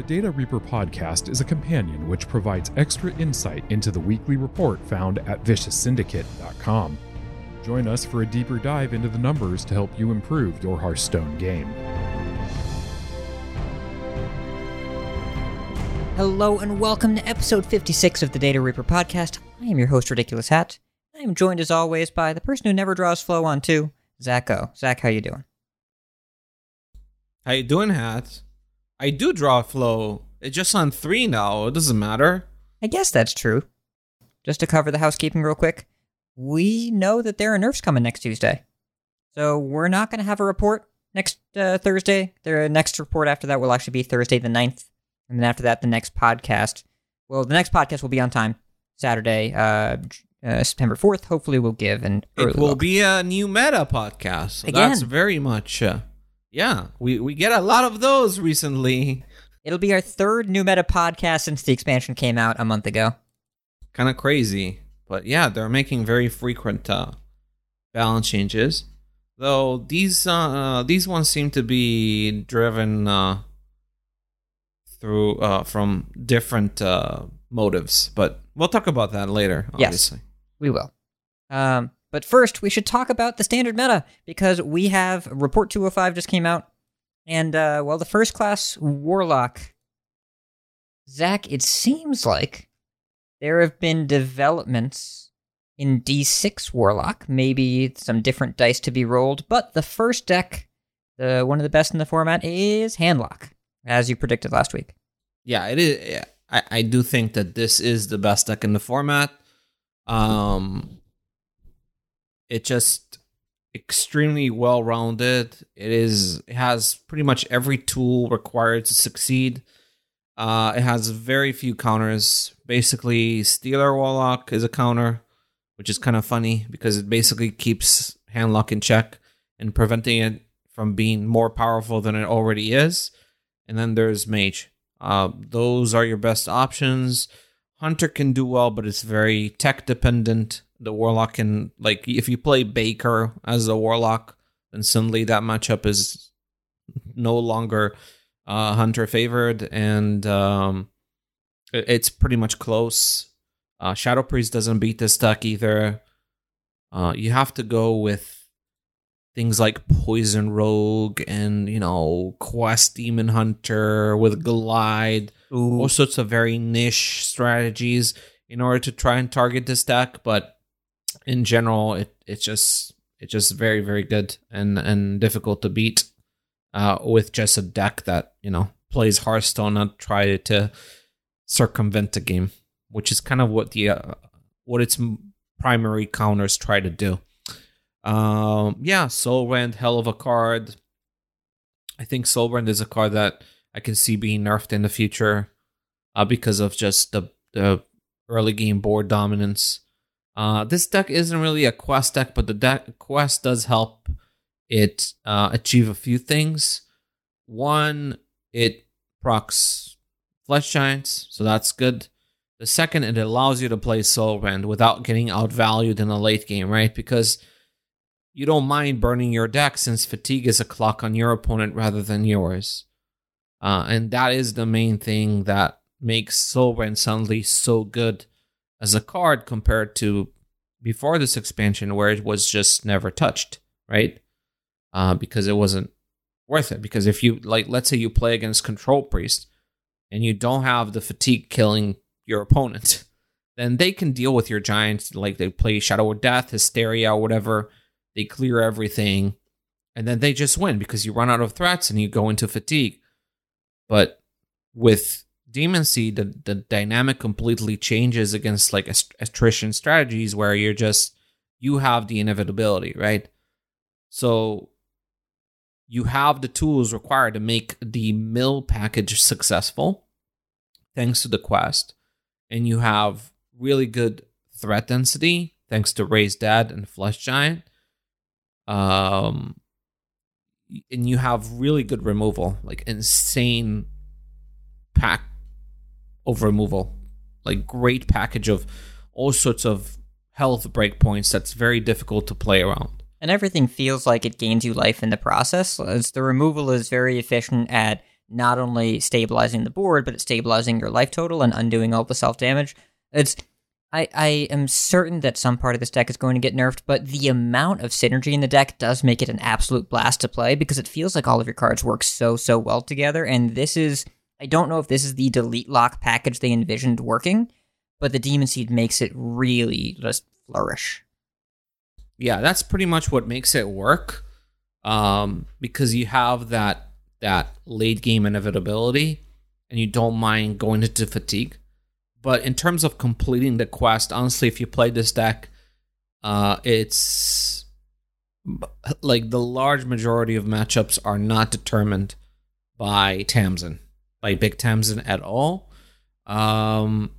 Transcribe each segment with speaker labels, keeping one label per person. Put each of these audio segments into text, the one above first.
Speaker 1: The Data Reaper podcast is a companion which provides extra insight into the weekly report found at vicioussyndicate.com. Join us for a deeper dive into the numbers to help you improve your Hearthstone game.
Speaker 2: Hello and welcome to episode 56 of the Data Reaper podcast. I am your host, Ridiculous Hat. I am joined as always by the person who never draws flow on two, Zach O. Zach, how you doing?
Speaker 3: How you doing, Hat? I do draw flow. It's just on three now. It doesn't matter.
Speaker 2: I guess that's true. Just to cover the housekeeping real quick, we know that there are nerfs coming next Tuesday. So we're not going to have a report next uh, Thursday. The next report after that will actually be Thursday the 9th. And then after that, the next podcast. Well, the next podcast will be on time. Saturday, uh, uh, September 4th. Hopefully, we'll give an early
Speaker 3: It will
Speaker 2: look.
Speaker 3: be a new meta podcast. So
Speaker 2: Again.
Speaker 3: That's very much. Uh, yeah, we, we get a lot of those recently.
Speaker 2: It'll be our third new meta podcast since the expansion came out a month ago.
Speaker 3: Kind of crazy. But yeah, they're making very frequent uh, balance changes. Though these uh, these ones seem to be driven uh, through uh, from different uh, motives. But we'll talk about that later,
Speaker 2: Yes.
Speaker 3: obviously.
Speaker 2: We will. Um, but first, we should talk about the standard meta because we have Report 205 just came out. And, uh, well, the first class Warlock. Zach, it seems like there have been developments in D6 Warlock, maybe some different dice to be rolled, but the first deck, the one of the best in the format, is Handlock, as you predicted last week.
Speaker 3: yeah, it is. I, I do think that this is the best deck in the format. Um, it just extremely well rounded. It is. It has pretty much every tool required to succeed. Uh, it has very few counters. Basically, Stealer Warlock is a counter, which is kind of funny because it basically keeps Handlock in check and preventing it from being more powerful than it already is. And then there's Mage. Uh, those are your best options. Hunter can do well, but it's very tech dependent. The Warlock can, like, if you play Baker as a Warlock, then suddenly that matchup is no longer uh, Hunter favored, and um, it- it's pretty much close. Uh, Shadow Priest doesn't beat this deck either. Uh, you have to go with things like Poison Rogue and you know Quest Demon Hunter with Glide, all sorts of very niche strategies in order to try and target this deck. But in general, it it's just it's just very very good and and difficult to beat uh, with just a deck that you know plays Hearthstone and try to circumvent the game, which is kind of what the uh, what its primary counters try to do. Um, yeah, Soulrend, hell of a card. I think Soulrend is a card that I can see being nerfed in the future, uh, because of just the the early game board dominance. Uh, this deck isn't really a quest deck, but the deck quest does help it uh, achieve a few things. One, it procs flesh giants, so that's good. The second, it allows you to play Soulrend without getting outvalued in the late game, right? Because you don't mind burning your deck since fatigue is a clock on your opponent rather than yours. Uh, and that is the main thing that makes Soulrend suddenly so good as a card compared to before this expansion where it was just never touched, right? Uh, because it wasn't worth it. Because if you, like, let's say you play against Control Priest and you don't have the fatigue killing your opponent, then they can deal with your giants. Like they play Shadow of Death, Hysteria, whatever. They clear everything, and then they just win because you run out of threats and you go into fatigue. But with Demon Seed, the, the dynamic completely changes against like attrition strategies where you're just you have the inevitability, right? So you have the tools required to make the mill package successful, thanks to the quest, and you have really good threat density thanks to Raised Dead and Flesh Giant. Um, and you have really good removal, like insane pack of removal, like great package of all sorts of health breakpoints that's very difficult to play around.
Speaker 2: And everything feels like it gains you life in the process. As the removal is very efficient at not only stabilizing the board, but it's stabilizing your life total and undoing all the self damage. It's I, I am certain that some part of this deck is going to get nerfed, but the amount of synergy in the deck does make it an absolute blast to play because it feels like all of your cards work so, so well together. And this is, I don't know if this is the delete lock package they envisioned working, but the Demon Seed makes it really just flourish.
Speaker 3: Yeah, that's pretty much what makes it work. Um, because you have that that late game inevitability and you don't mind going into fatigue. But in terms of completing the quest, honestly, if you play this deck, uh, it's like the large majority of matchups are not determined by Tamsin, by Big Tamsin at all. Um,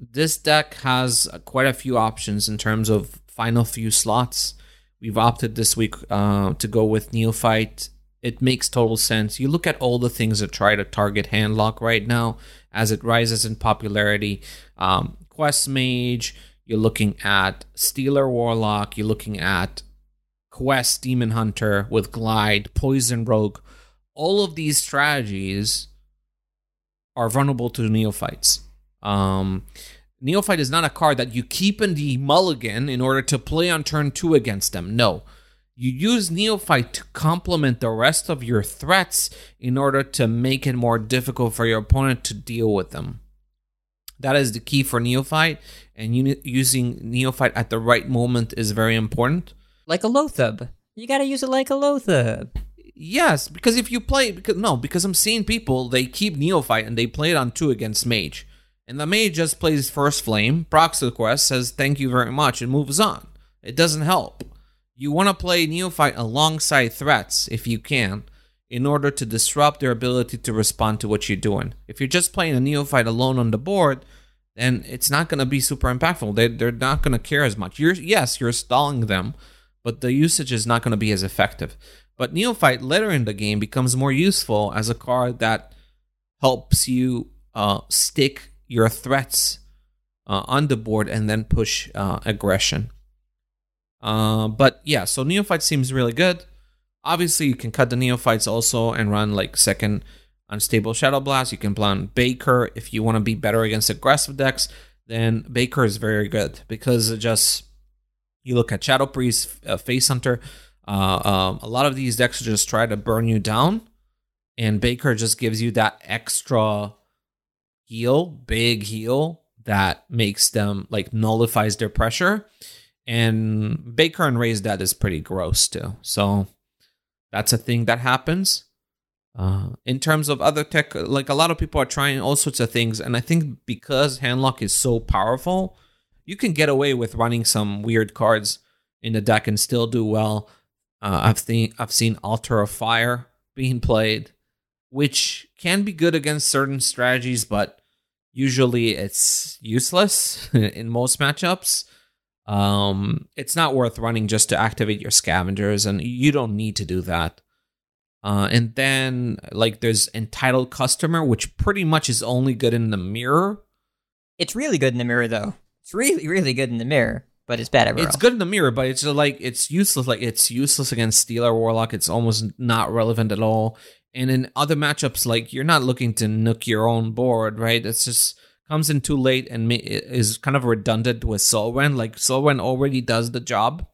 Speaker 3: this deck has quite a few options in terms of final few slots. We've opted this week uh, to go with Neophyte. It makes total sense. You look at all the things that try to target Handlock right now as it rises in popularity. Um, Quest Mage, you're looking at Stealer Warlock, you're looking at Quest Demon Hunter with Glide, Poison Rogue. All of these strategies are vulnerable to neophytes. Um, Neophyte is not a card that you keep in the mulligan in order to play on turn two against them. No. You use Neophyte to complement the rest of your threats in order to make it more difficult for your opponent to deal with them. That is the key for Neophyte, and using Neophyte at the right moment is very important.
Speaker 2: Like a Loatheb. You gotta use it like a Loatheb.
Speaker 3: Yes, because if you play, because no, because I'm seeing people they keep Neophyte and they play it on two against Mage, and the Mage just plays First Flame, procs the quest, says thank you very much, and moves on. It doesn't help. You want to play Neophyte alongside threats if you can, in order to disrupt their ability to respond to what you're doing. If you're just playing a Neophyte alone on the board, then it's not going to be super impactful. They, they're not going to care as much. You're yes, you're stalling them, but the usage is not going to be as effective. But Neophyte later in the game becomes more useful as a card that helps you uh, stick your threats uh, on the board and then push uh, aggression. Uh, but yeah, so Neophyte seems really good. Obviously, you can cut the Neophytes also and run like second unstable Shadow Blast. You can plan Baker if you want to be better against aggressive decks. Then Baker is very good because just you look at Shadow Priest, uh, Face Hunter. Uh, um, a lot of these decks just try to burn you down, and Baker just gives you that extra heal, big heal that makes them like nullifies their pressure and Baker and Raise Dead is pretty gross too. So that's a thing that happens. Uh, in terms of other tech, like a lot of people are trying all sorts of things, and I think because Handlock is so powerful, you can get away with running some weird cards in the deck and still do well. Uh, I've seen I've seen Altar of Fire being played, which can be good against certain strategies, but usually it's useless in most matchups. Um, it's not worth running just to activate your scavengers, and you don't need to do that. Uh, and then like there's entitled customer, which pretty much is only good in the mirror.
Speaker 2: It's really good in the mirror, though. It's really, really good in the mirror, but it's bad everywhere.
Speaker 3: It's
Speaker 2: else.
Speaker 3: good in the mirror, but it's like it's useless. Like it's useless against Stealer Warlock. It's almost not relevant at all. And in other matchups, like you're not looking to nook your own board, right? It's just comes in too late and is kind of redundant with Soulrend. Like Soulrend already does the job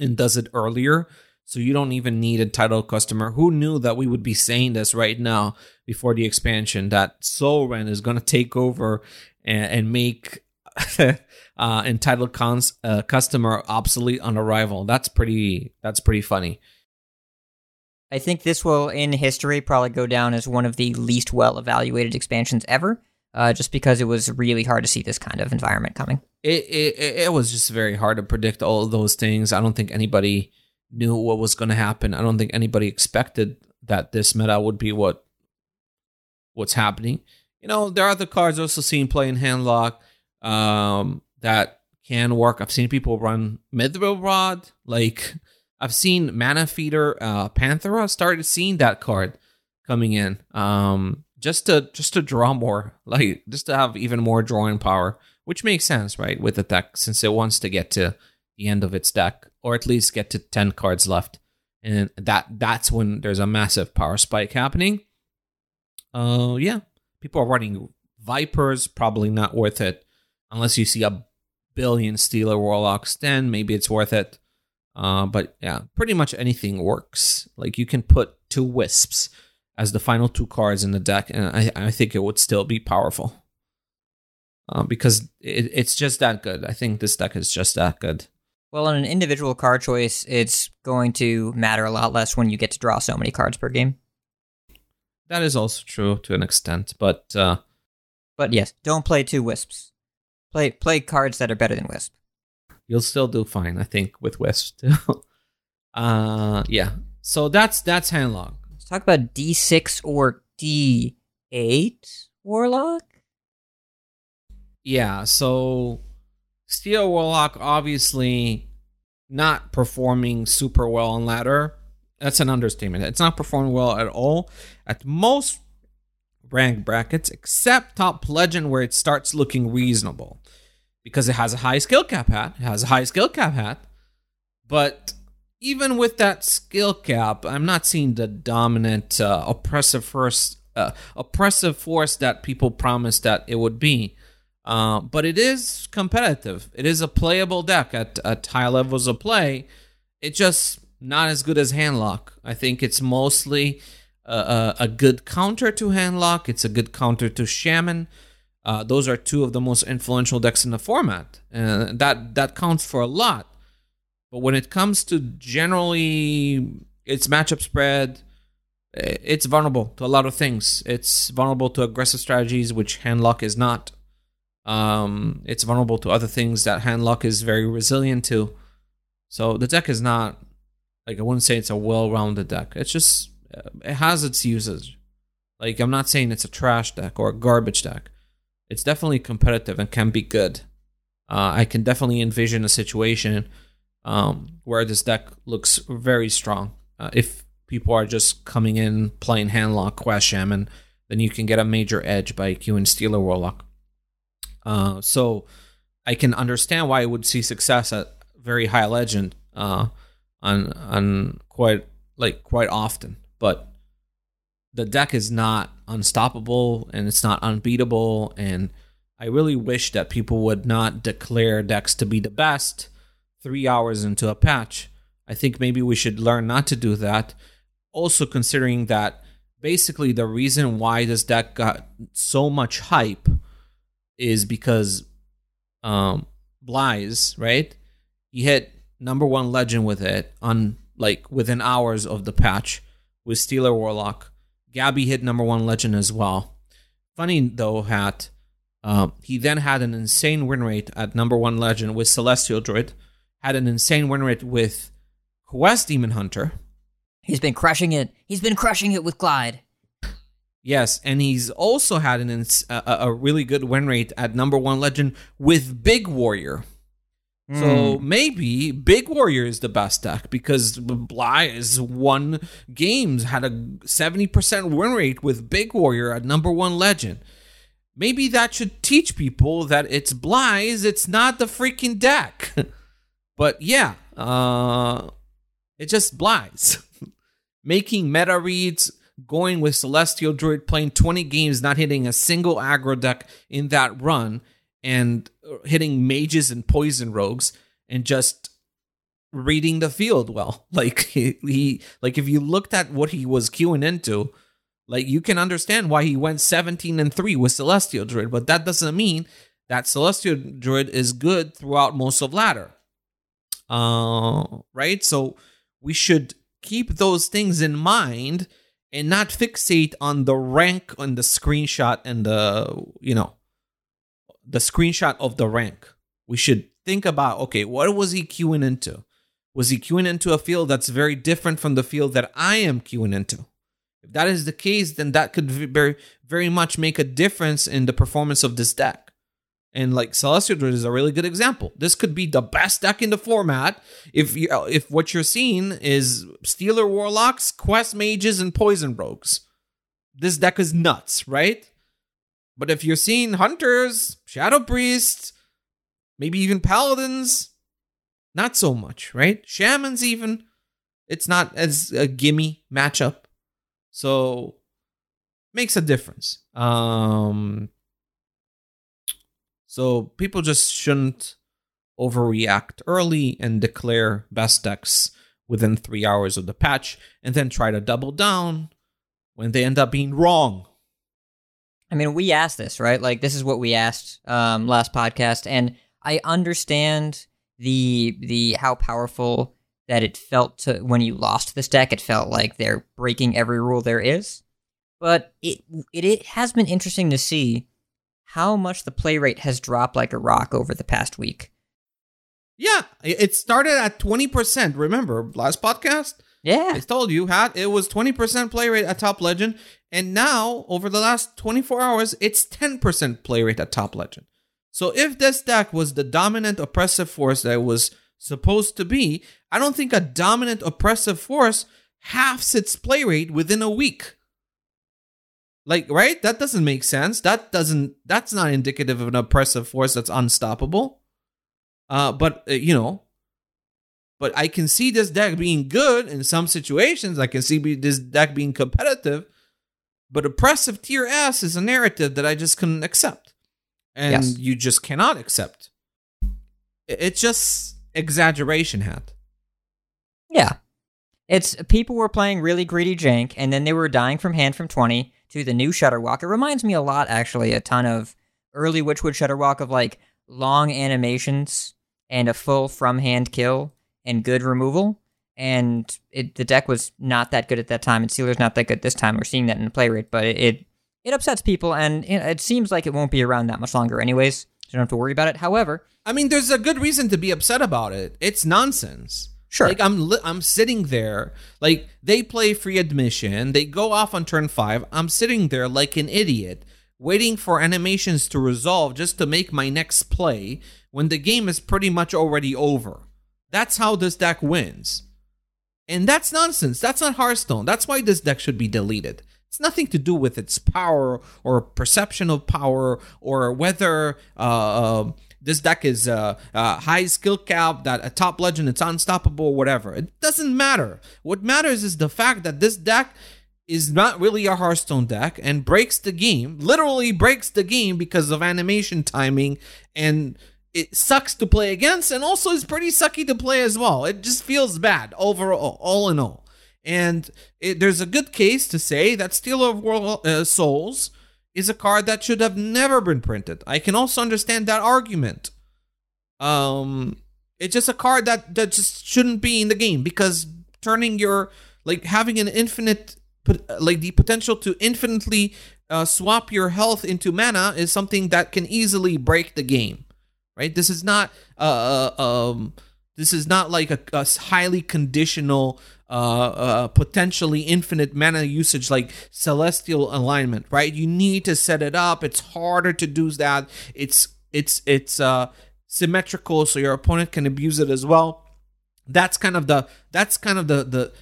Speaker 3: and does it earlier. So you don't even need a title customer. Who knew that we would be saying this right now before the expansion that Soulrend is going to take over and, and make uh, entitled cons, uh, customer obsolete on arrival. That's pretty. That's pretty funny.
Speaker 2: I think this will, in history, probably go down as one of the least well evaluated expansions ever uh, just because it was really hard to see this kind of environment coming.
Speaker 3: It, it it was just very hard to predict all of those things. I don't think anybody knew what was going to happen. I don't think anybody expected that this meta would be what what's happening. You know, there are other cards also seen play in handlock um, that can work. I've seen people run Mithril Rod. Like I've seen Mana Feeder uh, Panthera started seeing that card coming in. Um, just to just to draw more, like just to have even more drawing power, which makes sense, right? With the deck, since it wants to get to the end of its deck, or at least get to ten cards left, and that that's when there's a massive power spike happening. uh, yeah, people are running Vipers, probably not worth it unless you see a billion Stealer Warlocks. Then maybe it's worth it. Uh, but yeah, pretty much anything works. Like you can put two Wisps as the final two cards in the deck, and I, I think it would still be powerful. Uh, because it, it's just that good. I think this deck is just that good.
Speaker 2: Well, on an individual card choice, it's going to matter a lot less when you get to draw so many cards per game.
Speaker 3: That is also true to an extent, but uh,
Speaker 2: But yes, don't play two wisps. Play play cards that are better than wisp.
Speaker 3: you'll still do fine, I think, with Wisp too. uh, yeah. So that's that's Handlock.
Speaker 2: Talk about D6 or D8 Warlock.
Speaker 3: Yeah. So Steel Warlock obviously not performing super well on ladder. That's an understatement. It's not performing well at all at most rank brackets, except top legend, where it starts looking reasonable because it has a high skill cap hat. It has a high skill cap hat, but even with that skill cap, I'm not seeing the dominant uh, oppressive force, uh, oppressive force that people promised that it would be. Uh, but it is competitive. It is a playable deck at, at high levels of play. It's just not as good as Handlock. I think it's mostly a, a, a good counter to Handlock. It's a good counter to Shaman. Uh, those are two of the most influential decks in the format, and that that counts for a lot. But when it comes to generally its matchup spread, it's vulnerable to a lot of things. It's vulnerable to aggressive strategies, which Handlock is not. Um, it's vulnerable to other things that Handlock is very resilient to. So the deck is not like I wouldn't say it's a well-rounded deck. It's just uh, it has its uses. Like I'm not saying it's a trash deck or a garbage deck. It's definitely competitive and can be good. Uh, I can definitely envision a situation um, where this deck looks very strong. Uh, if people are just coming in playing Handlock, Quest Shaman, then you can get a major edge by queuing Stealer Warlock. Uh, so I can understand why it would see success at very high legend uh, on on quite like quite often, but the deck is not unstoppable and it's not unbeatable. And I really wish that people would not declare decks to be the best three hours into a patch. I think maybe we should learn not to do that. Also, considering that basically the reason why this deck got so much hype is because um Bly's, right? He hit number one legend with it on like within hours of the patch with Stealer Warlock. Gabby hit number one legend as well. Funny though, Hat, um, he then had an insane win rate at number one legend with Celestial Druid, had an insane win rate with Quest Demon Hunter.
Speaker 2: He's been crushing it. He's been crushing it with Glide.
Speaker 3: Yes, and he's also had an ins- a, a really good win rate at number one legend with Big Warrior. So hmm. maybe Big Warrior is the best deck because Bly has won games, had a 70% win rate with Big Warrior at number one legend. Maybe that should teach people that it's Bly's, it's not the freaking deck. but yeah, uh, it's just Bly's. Making meta reads, going with Celestial Druid, playing 20 games, not hitting a single aggro deck in that run, and hitting mages and poison rogues, and just reading the field well. Like he, he like if you looked at what he was queuing into, like you can understand why he went 17 and 3 with Celestial Druid, but that doesn't mean that Celestial Druid is good throughout most of ladder. Uh, right? So we should keep those things in mind and not fixate on the rank on the screenshot and the you know the screenshot of the rank. We should think about okay, what was he queuing into? Was he queuing into a field that's very different from the field that I am queuing into? If that is the case, then that could very very much make a difference in the performance of this deck. And like Celestial Druid is a really good example. This could be the best deck in the format if you if what you're seeing is Stealer Warlocks, Quest Mages, and Poison Rogues. This deck is nuts, right? But if you're seeing Hunters, Shadow Priests, maybe even Paladins, not so much, right? Shamans even, it's not as a gimme matchup. So makes a difference. Um, so people just shouldn't overreact early and declare best decks within three hours of the patch, and then try to double down when they end up being wrong.
Speaker 2: I mean, we asked this, right? Like, this is what we asked um, last podcast, and I understand the the how powerful that it felt to when you lost this deck. It felt like they're breaking every rule there is, but it it, it has been interesting to see how much the play rate has dropped like a rock over the past week.
Speaker 3: Yeah, it started at twenty percent. Remember last podcast?
Speaker 2: Yeah,
Speaker 3: I told you had it was twenty percent play rate at Top Legend, and now over the last twenty four hours, it's ten percent play rate at Top Legend. So if this deck was the dominant oppressive force that it was supposed to be, I don't think a dominant oppressive force halves its play rate within a week. Like, right? That doesn't make sense. That doesn't that's not indicative of an oppressive force that's unstoppable. Uh but uh, you know, but I can see this deck being good in some situations. I can see be, this deck being competitive. But oppressive tier S is a narrative that I just couldn't accept and
Speaker 2: Yes.
Speaker 3: you just cannot accept. It's just exaggeration, hat.
Speaker 2: Yeah. It's people were playing really greedy jank, and then they were dying from hand from 20 to the new Shudderwock. It reminds me a lot, actually, a ton of early Witchwood Shutterwalk of like long animations and a full from hand kill and good removal. And it, the deck was not that good at that time, and Sealer's not that good this time. We're seeing that in the play rate, but it, it, it upsets people, and you it seems like it won't be around that much longer, anyways. So you don't have to worry about it. However,
Speaker 3: I mean, there's a good reason to be upset about it. It's nonsense.
Speaker 2: Sure.
Speaker 3: Like I'm, li- I'm sitting there. Like they play free admission. They go off on turn five. I'm sitting there like an idiot, waiting for animations to resolve just to make my next play when the game is pretty much already over. That's how this deck wins. And that's nonsense. That's not Hearthstone. That's why this deck should be deleted. It's nothing to do with its power or perception of power or whether uh, uh, this deck is uh, high skill cap, that a top legend, it's unstoppable, whatever. It doesn't matter. What matters is the fact that this deck is not really a Hearthstone deck and breaks the game, literally breaks the game because of animation timing and it sucks to play against and also is pretty sucky to play as well. It just feels bad overall, all in all. And it, there's a good case to say that Stealer of World uh, Souls is a card that should have never been printed. I can also understand that argument. Um, it's just a card that that just shouldn't be in the game because turning your like having an infinite like the potential to infinitely uh, swap your health into mana is something that can easily break the game right this is not uh uh, um this is not like a, a highly conditional uh, uh potentially infinite mana usage like celestial alignment right? You need to set it up. It's harder to do that. It's it's it's uh symmetrical so your opponent can abuse it as well. That's kind of the that's kind of the the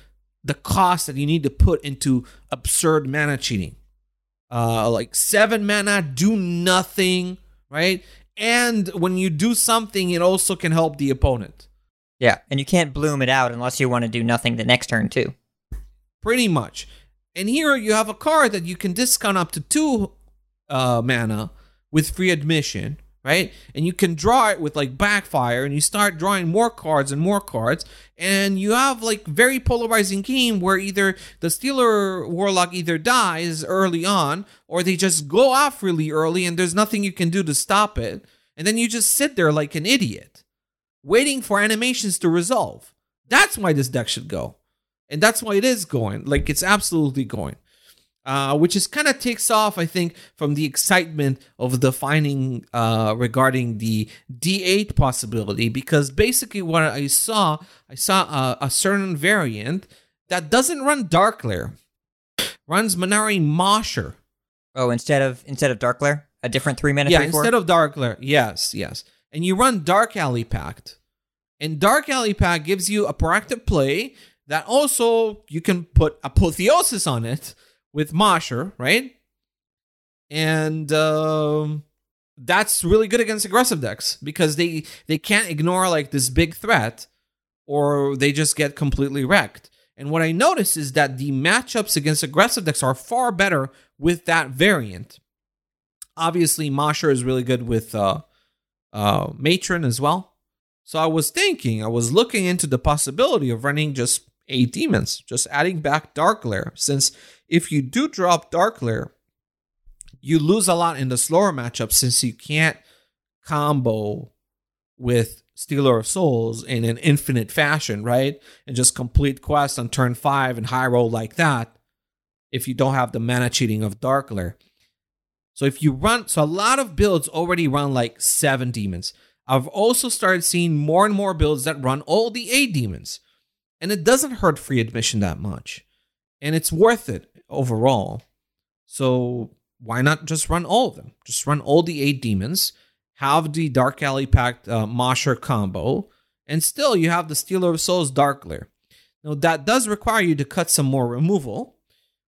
Speaker 3: the cost that you need to put into absurd mana cheating. Uh like seven mana do nothing right? And when you do something it also can help the opponent
Speaker 2: yeah, and you can't bloom it out unless you want to do nothing the next turn too.
Speaker 3: pretty much. And here you have a card that you can discount up to two uh mana with free admission right? And you can draw it with like backfire and you start drawing more cards and more cards and you have like very polarizing game where either the stealer warlock either dies early on or they just go off really early and there's nothing you can do to stop it. And then you just sit there like an idiot waiting for animations to resolve. That's why this deck should go. And that's why it is going. Like it's absolutely going. Uh, which is kind of takes off, I think, from the excitement of the finding uh, regarding the D8 possibility. Because basically, what I saw, I saw a, a certain variant that doesn't run Darkglare, runs Man'ari Mosher.
Speaker 2: Oh, instead of instead of Darkglare, a different three mana
Speaker 3: yeah, instead of Darkglare, yes, yes, and you run Dark Alley Pact, and Dark Alley Pact gives you a proactive play that also you can put Apotheosis on it with Mosher, right? And um, that's really good against aggressive decks because they they can't ignore like this big threat, or they just get completely wrecked. And what I notice is that the matchups against aggressive decks are far better with that variant. Obviously, Mosher is really good with uh, uh, Matron as well. So I was thinking, I was looking into the possibility of running just eight demons, just adding back Darkglare. Since if you do drop Darkglare, you lose a lot in the slower matchup since you can't combo with Stealer of Souls in an infinite fashion, right? And just complete quest on turn five and high roll like that if you don't have the mana cheating of Darkglare. So if you run, so a lot of builds already run like seven demons. I've also started seeing more and more builds that run all the eight demons. And it doesn't hurt free admission that much. And it's worth it overall. So why not just run all of them? Just run all the eight demons, have the Dark Alley Pact uh, Mosher combo, and still you have the Stealer of Souls Darkglare. Now that does require you to cut some more removal,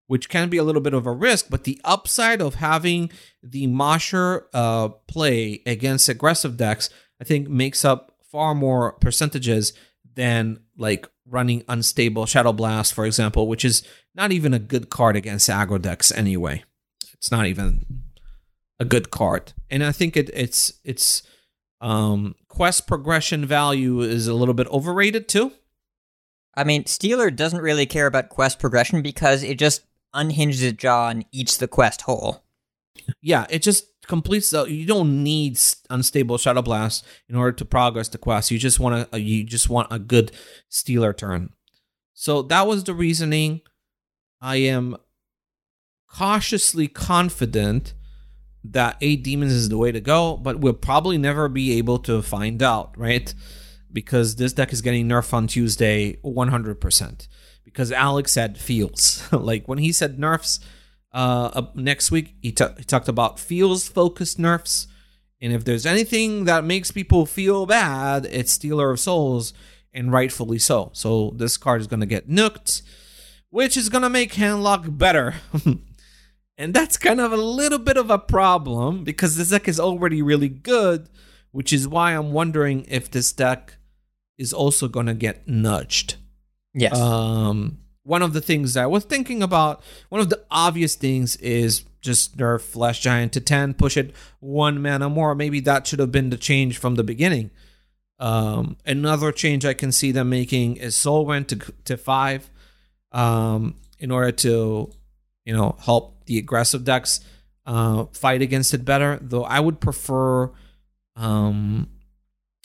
Speaker 3: which can be a little bit of a risk, but the upside of having the Mosher uh, play against aggressive decks I think makes up far more percentages than like running unstable Shadow Blast, for example, which is not even a good card against aggro decks anyway. It's not even a good card, and I think it, it's it's um, quest progression value is a little bit overrated too.
Speaker 2: I mean, Stealer doesn't really care about quest progression because it just unhinges its jaw and eats the quest whole.
Speaker 3: Yeah, it just completes the you don't need unstable shadow blast in order to progress the quest. You just want a uh, you just want a good stealer turn. So that was the reasoning. I am cautiously confident that eight demons is the way to go but we'll probably never be able to find out right? Because this deck is getting nerfed on tuesday 100% because alex said feels. Like when he said nerfs uh, next week, he, t- he talked about feels focused nerfs. And if there's anything that makes people feel bad, it's Stealer of Souls, and rightfully so. So this card is going to get nooked, which is going to make Handlock better. and that's kind of a little bit of a problem because this deck is already really good, which is why I'm wondering if this deck is also going to get nudged.
Speaker 2: Yes.
Speaker 3: Um, one of the things I was thinking about, one of the obvious things is just nerf Flesh Giant to 10, push it one mana more. Maybe that should have been the change from the beginning. Um, another change I can see them making is Soulrend to, to 5 um, in order to, you know, help the aggressive decks uh, fight against it better. Though I would prefer, um,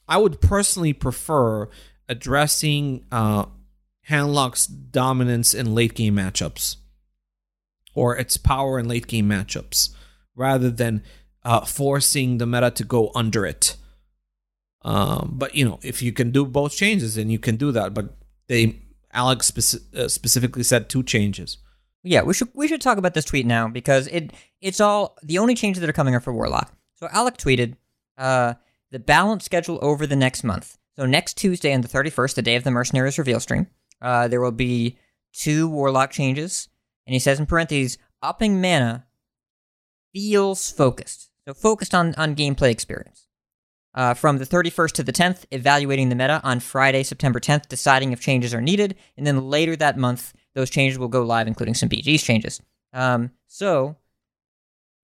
Speaker 3: I would personally prefer addressing uh, Handlock's dominance in late game matchups or its power in late game matchups rather than uh, forcing the meta to go under it. Um, but you know, if you can do both changes, then you can do that. But they Alex speci- uh, specifically said two changes.
Speaker 2: Yeah, we should we should talk about this tweet now because it it's all the only changes that are coming are for Warlock. So Alec tweeted uh, the balance schedule over the next month. So next Tuesday on the 31st, the day of the Mercenaries reveal stream, uh, there will be two Warlock changes. And he says in parentheses, upping mana feels focused. So focused on, on gameplay experience. Uh, from the 31st to the 10th, evaluating the meta on Friday, September 10th, deciding if changes are needed. And then later that month, those changes will go live, including some BG's changes. Um, so,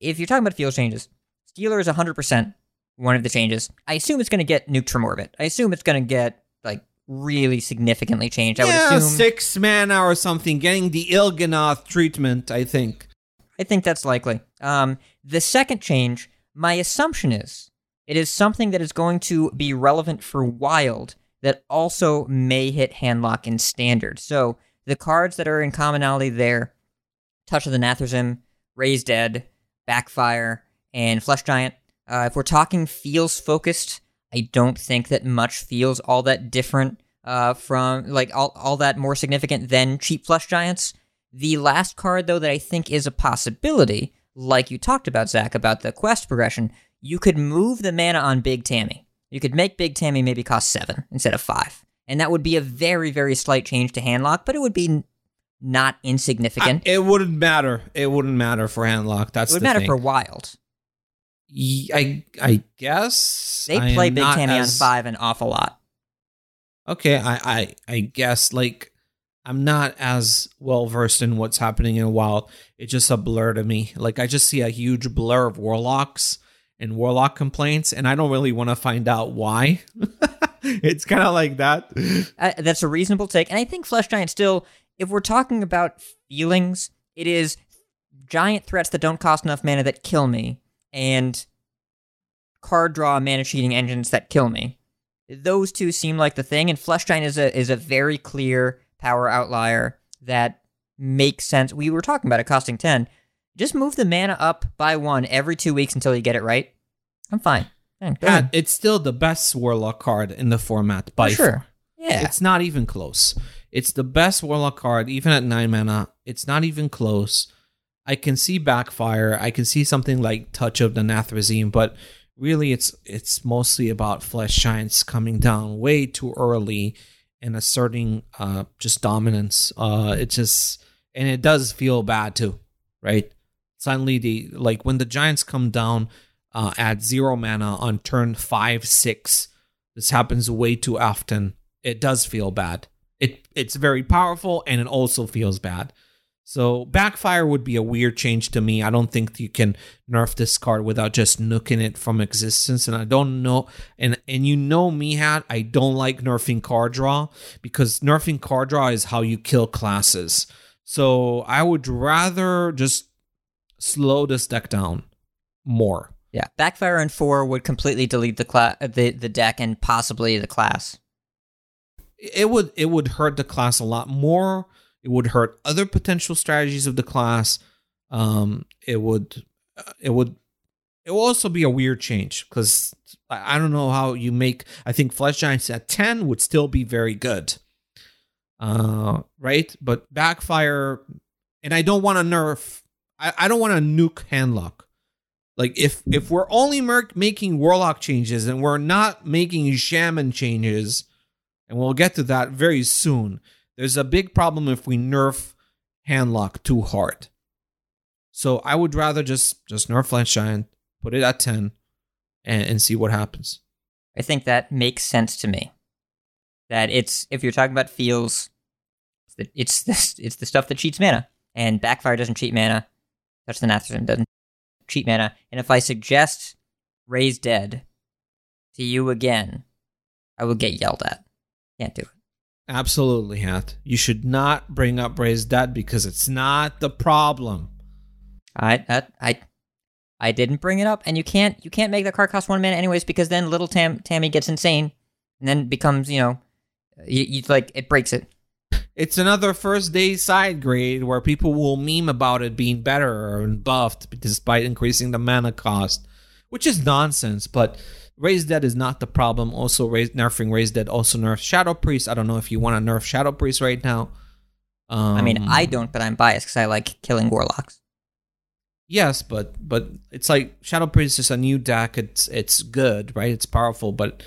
Speaker 2: if you're talking about field changes, Stealer is 100% one of the changes. I assume it's going to get nuked from orbit. I assume it's going to get, like, really significantly changed. I
Speaker 3: yeah,
Speaker 2: would assume
Speaker 3: six mana or something, getting the Il'gynoth treatment, I think.
Speaker 2: I think that's likely. Um, the second change, my assumption is it is something that is going to be relevant for Wild that also may hit Handlock in Standard. So the cards that are in commonality there Touch of the Nathrezim, Raise Dead, Backfire, and Flesh Giant. Uh, if we're talking feels focused, I don't think that much feels all that different uh, from like all, all that more significant than cheap flesh giants. The last card though that I think is a possibility, like you talked about, Zach, about the quest progression, you could move the mana on Big Tammy. You could make Big Tammy maybe cost seven instead of five. And that would be a very, very slight change to handlock, but it would be not insignificant.
Speaker 3: I- it wouldn't matter. It wouldn't matter for handlock. That's
Speaker 2: it would matter
Speaker 3: thing.
Speaker 2: for wild.
Speaker 3: I I guess
Speaker 2: They play Big Tammy
Speaker 3: as-
Speaker 2: on five an awful lot.
Speaker 3: Okay, I, I I guess like I'm not as well versed in what's happening in a Wild. It's just a blur to me. Like I just see a huge blur of warlocks and warlock complaints, and I don't really want to find out why. it's kind of like that.
Speaker 2: Uh, that's a reasonable take, and I think Flesh Giant still, if we're talking about feelings, it is giant threats that don't cost enough mana that kill me, and card draw mana cheating engines that kill me. Those two seem like the thing, and Flesh Giant is a is a very clear power outlier that makes sense. We were talking about it costing ten. Just move the mana up by one every two weeks until you get it right. I'm fine. Fine, go
Speaker 3: Yeah, it's still the best warlock card in the format by
Speaker 2: For sure.
Speaker 3: far.
Speaker 2: Yeah.
Speaker 3: It's not even close. It's the best warlock card, even at nine mana. It's not even close. I can see backfire. I can see something like Touch of the Nathrezim, but really, it's it's mostly about Flesh Giants coming down way too early and asserting uh, just dominance. Uh, it just and it does feel bad too, right? Suddenly, the like when the Giants come down uh, at zero mana on turn five, six. This happens way too often. It does feel bad. It it's very powerful and it also feels bad. So backfire would be a weird change to me. I don't think you can nerf this card without just nuking it from existence. And I don't know and and you know me hat, I don't like nerfing card draw because nerfing card draw is how you kill classes. So I would rather just slow this deck down more.
Speaker 2: Yeah, backfire and four would completely delete the class, the the deck, and possibly the class.
Speaker 3: it would it would hurt the class a lot more. It would hurt other potential strategies of the class. Um, it would uh, it would it will also be a weird change because I don't know how you make. I think Flesh Giants at ten would still be very good, uh, right? But backfire, and I don't want to nerf. I, I don't want to nuke handlock. Like if if we're only mer- making warlock changes and we're not making shaman changes, and we'll get to that very soon. There's a big problem if we nerf handlock too hard. So I would rather just just nerf Flesh Giant, put it at ten, and, and see what happens.
Speaker 2: I think that makes sense to me. That it's if you're talking about feels, it's the, it's the, stuff that cheats mana, and backfire doesn't cheat mana. Touch the Nathrezim doesn't cheat mana. And if I suggest raise dead to you again, I will get yelled at. Can't do it.
Speaker 3: Absolutely, Hat. You should not bring up Raise Dead because it's not the problem.
Speaker 2: I I I I didn't bring it up, and you can't you can't make the card cost one mana anyways because then little Tam Tammy gets insane, and then becomes you know, you, you like it breaks it.
Speaker 3: It's another first day side grade where people will meme about it being better and buffed despite increasing the mana cost, which is nonsense. But Raise Dead is not the problem. Also, raise, nerfing Raise Dead also nerfs Shadow Priest. I don't know if you want to nerf Shadow Priest right now. Um,
Speaker 2: I mean, I don't, but I'm biased because I like killing warlocks.
Speaker 3: Yes, but but it's like Shadow Priest is a new deck. It's it's good, right? It's powerful, but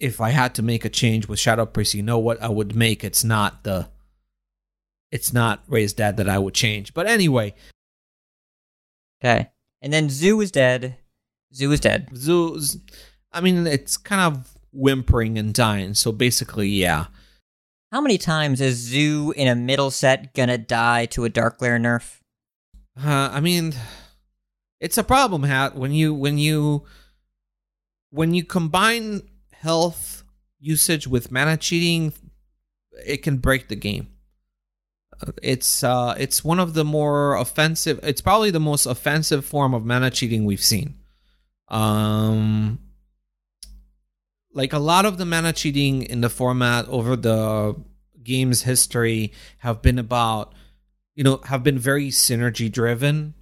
Speaker 3: if I had to make a change with Shadow Priest, you know what I would make? It's not the it's not Raise Dead that I would change. But anyway,
Speaker 2: Okay, and then Zoo is dead. Zoo is dead.
Speaker 3: Zoo's I mean, it's kind of whimpering and dying. So basically, yeah.
Speaker 2: How many times is Zoo in a middle set gonna die to a Dark Glare nerf?
Speaker 3: Uh, I mean, it's a problem, Hat. When you when you when you combine health usage with mana cheating, it can break the game. Uh, It's uh, it's one of the more offensive. It's probably the most offensive form of mana cheating we've seen. Um, like a lot of the mana cheating in the format over the game's history have been about you know have been very synergy driven.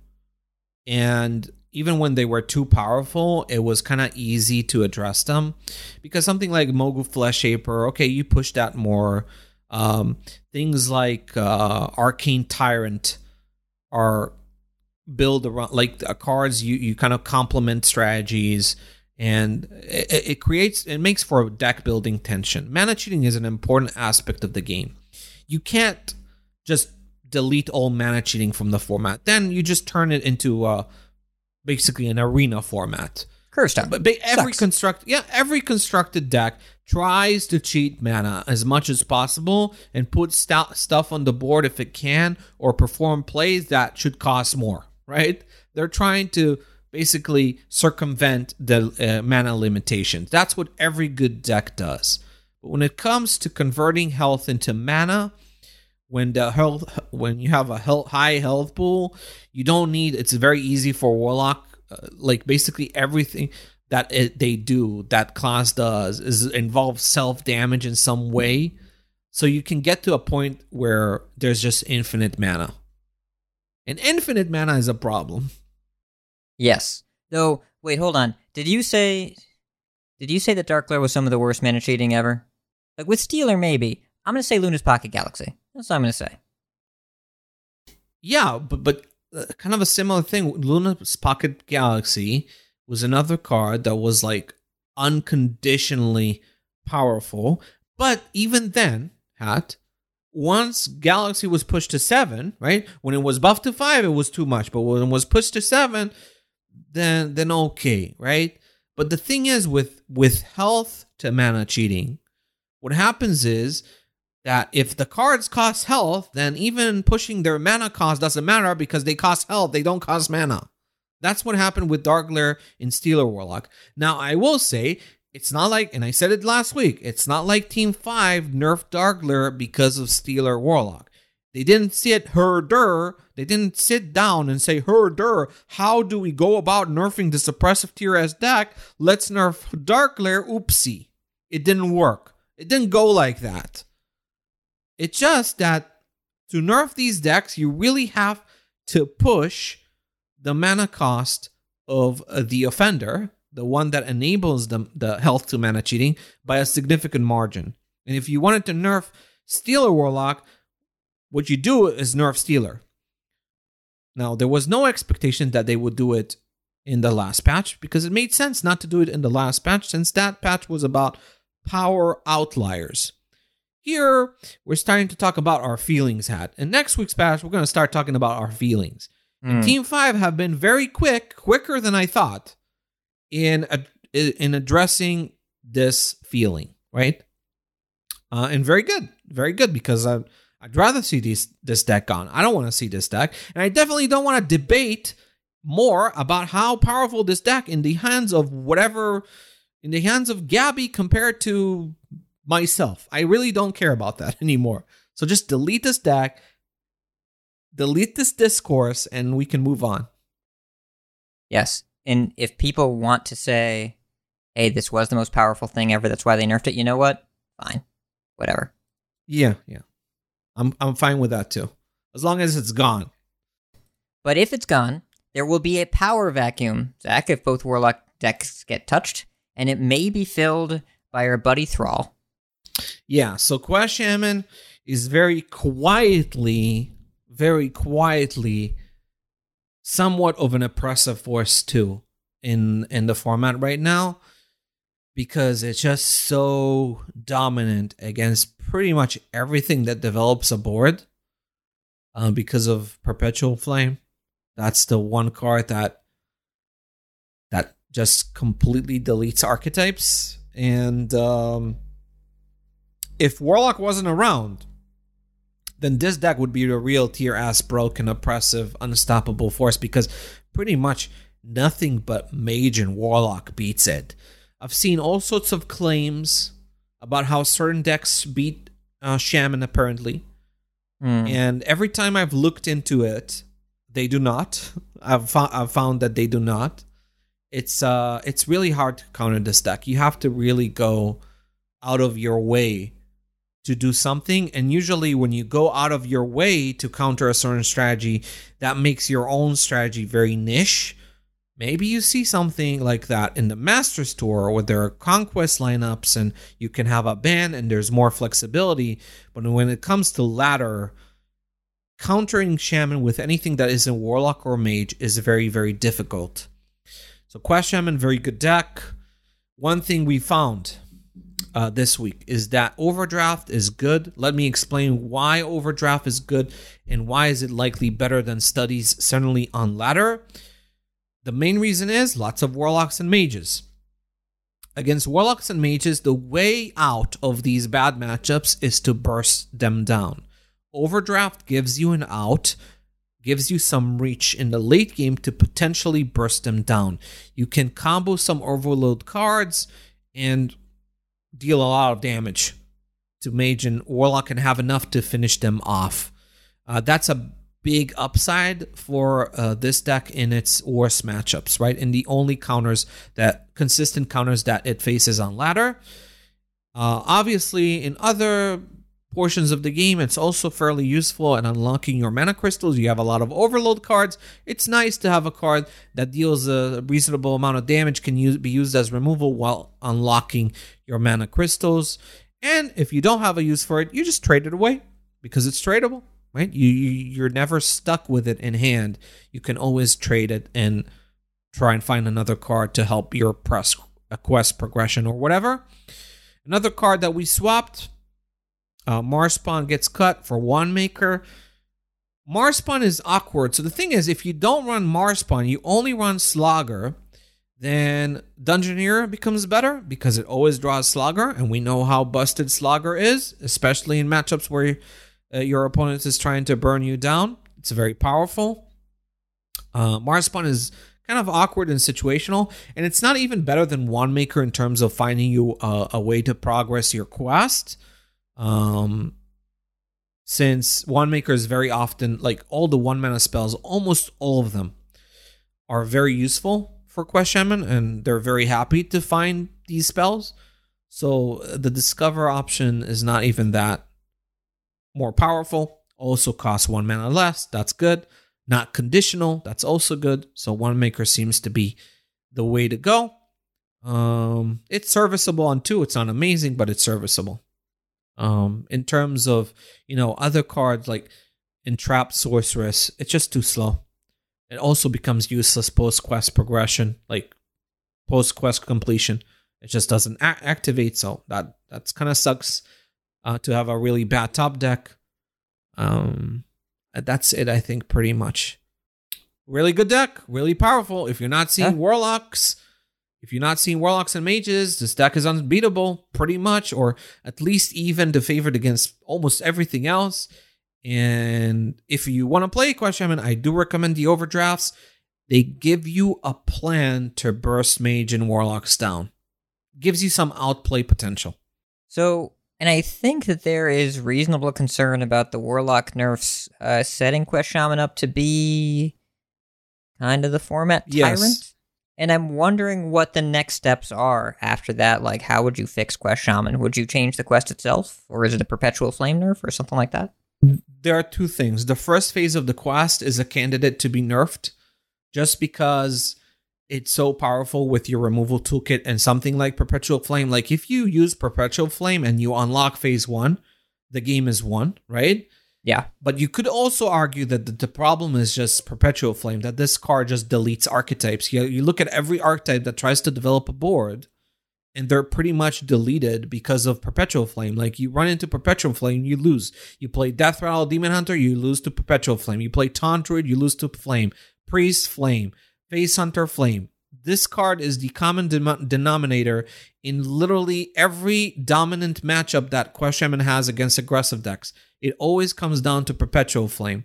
Speaker 3: And even when they were too powerful it was kind of easy to address them. Because something like Mogu Fleshshaper okay you push that more. Um, things like uh, arcane tyrant are build around like uh, cards you you kind of complement strategies and it, it creates it makes for deck building tension mana cheating is an important aspect of the game you can't just delete all mana cheating from the format then you just turn it into uh basically an arena format
Speaker 2: Curve Stone.
Speaker 3: But ba- every
Speaker 2: Sucks.
Speaker 3: construct, yeah, every constructed deck tries to cheat mana as much as possible and put stu- stuff on the board if it can, or perform plays that should cost more. Right? They're trying to basically circumvent the uh, mana limitations. That's what every good deck does. But when it comes to converting health into mana, when the health when you have a health, high health pool, you don't need. It's very easy for warlock. Uh, like basically everything that it, they do, that class does, is involves self damage in some way. So you can get to a point where there's just infinite mana. And infinite mana is a problem.
Speaker 2: Yes. Though, wait, hold on. Did you say did you say that Darkglare was some of the worst mana cheating ever? Like with Stealer, maybe. I'm gonna say Luna's Pocket Galaxy. That's what I'm gonna say.
Speaker 3: Yeah, but but uh, kind of a similar thing. Luna's Pocket Galaxy was another card that was like unconditionally powerful. But even then, Hat, once Galaxy was pushed to seven, right? When it was buffed to five, it was too much. But when it was pushed to seven, then then okay, right? But the thing is with with health to mana cheating, what happens is that if the cards cost health, then even pushing their mana cost doesn't matter because they cost health, they don't cost mana. That's what happened with Darkglare in Stealer Warlock. Now, I will say, it's not like, and I said it last week, it's not like Team 5 nerfed Darkglare because of Stealer Warlock. They didn't sit herder, they didn't sit down and say, herder, how do we go about nerfing the suppressive tier as deck? Let's nerf Darkglare, oopsie. It didn't work. It didn't go like that. It's just that to nerf these decks, you really have to push the mana cost of the offender, the one that enables the, the health to mana cheating, by a significant margin. And if you wanted to nerf Stealer Warlock, what you do is nerf Stealer. Now, there was no expectation that they would do it in the last patch because it made sense not to do it in the last patch since that patch was about power outliers. Here, we're starting to talk about our feelings hat. And next week's patch, we're going to start talking about our feelings. And
Speaker 2: Hmm.
Speaker 3: Team 5 have been very quick, quicker than I thought, in ad- in addressing this feeling, right? Uh, and very good, very good because I, I'd rather see these, this deck gone. I don't want to see this deck. And I definitely don't want to debate more about how powerful this deck in the hands of whatever, in the hands of Gabby compared to myself. I really don't care about that anymore. So just delete this deck, delete this discourse, and we can move on.
Speaker 2: Yes. And if people want to say, hey, this was the most powerful thing ever, that's why they nerfed it, you know what? Fine. Whatever.
Speaker 3: Yeah, yeah. I'm I'm fine with that too. As long as it's gone.
Speaker 2: But if it's gone, there will be a power vacuum, Zach, if both Warlock decks get touched, and it may be filled by our buddy Thrall.
Speaker 3: Yeah, so Quest Shaman is very quietly, very quietly somewhat of an oppressive force too in in the format right now because it's just so dominant against pretty much everything that develops a board uh, because of perpetual flame. That's the one card that that just completely deletes archetypes. And um if warlock wasn't around then this deck would be a real tier ass broken oppressive unstoppable force because pretty much nothing but mage and warlock beats it i've seen all sorts of claims about how certain decks beat uh, shaman apparently
Speaker 2: Hmm.
Speaker 3: and every time I've looked into it, they do not. I've, fo- I've found that they do not. It's uh, it's really hard to counter this deck. You have to really go out of your way to do something, and usually when you go out of your way to counter a certain strategy, that makes your own strategy very niche. Maybe you see something like that in the Masters Tour where there are conquest lineups and you can have a ban and there's more flexibility. But when it comes to ladder, countering Shaman with anything that isn't Warlock or Mage is very, very difficult. So Quest Shaman, very good deck. One thing we found uh, this week is that Overdraft is good. Let me explain why Overdraft is good and why is it likely better than studies certainly on ladder. The main reason is lots of warlocks and mages. Against warlocks and mages, the way out of these bad matchups is to burst them down. Overdraft gives you an out, gives you some reach in the late game to potentially burst them down. You can combo some overload cards and deal a lot of damage to mage and warlock and have enough to finish them off. Uh, that's a big upside for uh, this deck in its worst matchups, right? In the only counters that consistent counters that it faces on ladder. Uh, obviously, in other portions of the game, it's also fairly useful in unlocking your mana crystals. You have a lot of overload cards. It's nice to have a card that deals a reasonable amount of damage, can use, be used as removal while unlocking your mana crystals. And if you don't have a use for it, you just trade it away because it's tradable right? You, you you're never stuck with it in hand. You can always trade it and try and find another card to help your press quest progression or whatever. Another card that we swapped, uh, Marshspawn gets cut for Wandmaker. Marshspawn is awkward. So the thing is, if you don't run Marshspawn, you only run Slogger, then Dungeoneer becomes better because it always draws Slogger, and we know how busted Slogger is, especially in matchups where uh, your opponent is trying to burn you down. It's very powerful. Uh, Marspon is kind of awkward and situational, and it's not even better than Wandmaker in terms of finding you a way to progress your quest. Um, since Wandmaker is very often like all the one mana spells, almost all of them are very useful for Quest Shaman, and they're very happy to find these spells. So uh, the discover option is not even that more powerful, also costs one mana less. That's good. Not conditional. That's also good. So Wandmaker seems to be the way to go. Um, it's serviceable on two. It's not amazing, but it's serviceable. Um, in terms of you know other cards like Entrap Sorceress, it's just too slow. It also becomes useless post quest progression, like post quest completion. It just doesn't a- activate, so that that's kind of sucks uh, to have a really bad top deck. Um, that's it, I think, pretty much. Really good deck, really powerful. If you're not seeing warlocks, if you're not seeing warlocks and mages, this deck is unbeatable, pretty much, or at least even the favorite against almost everything else. And if you want to play Quest Shaman, I do recommend the overdrafts. They give you a plan to burst mage and warlocks down. Gives you some outplay potential.
Speaker 2: So and I think that there is reasonable concern about the Warlock nerfs uh, setting Quest Shaman up to be kind of the format tyrant. yes. And I'm wondering what the next steps are after that. Like, how would you fix Quest Shaman? Would you change the quest itself? Or is it a perpetual flame nerf or something like that?
Speaker 3: There are two things. The first phase of the quest is a candidate to be nerfed just because it's so powerful with your removal toolkit and something like Perpetual Flame. Like if you use Perpetual Flame and you unlock phase one, the game is won, right?
Speaker 2: Yeah.
Speaker 3: But you could also argue that the, the problem is just Perpetual Flame, that this card just deletes archetypes. You, you look at every archetype that tries to develop a board, and they're pretty much deleted because of Perpetual Flame. Like you run into Perpetual Flame, you lose. You play Death Rattle Demon Hunter, you lose to Perpetual Flame. You play Taunt you lose to Flame. Priest Flame. Face Hunter Flame. This card is the common de- denominator in literally every dominant matchup that Quest Shaman has against aggressive decks. It always comes down to Perpetual Flame.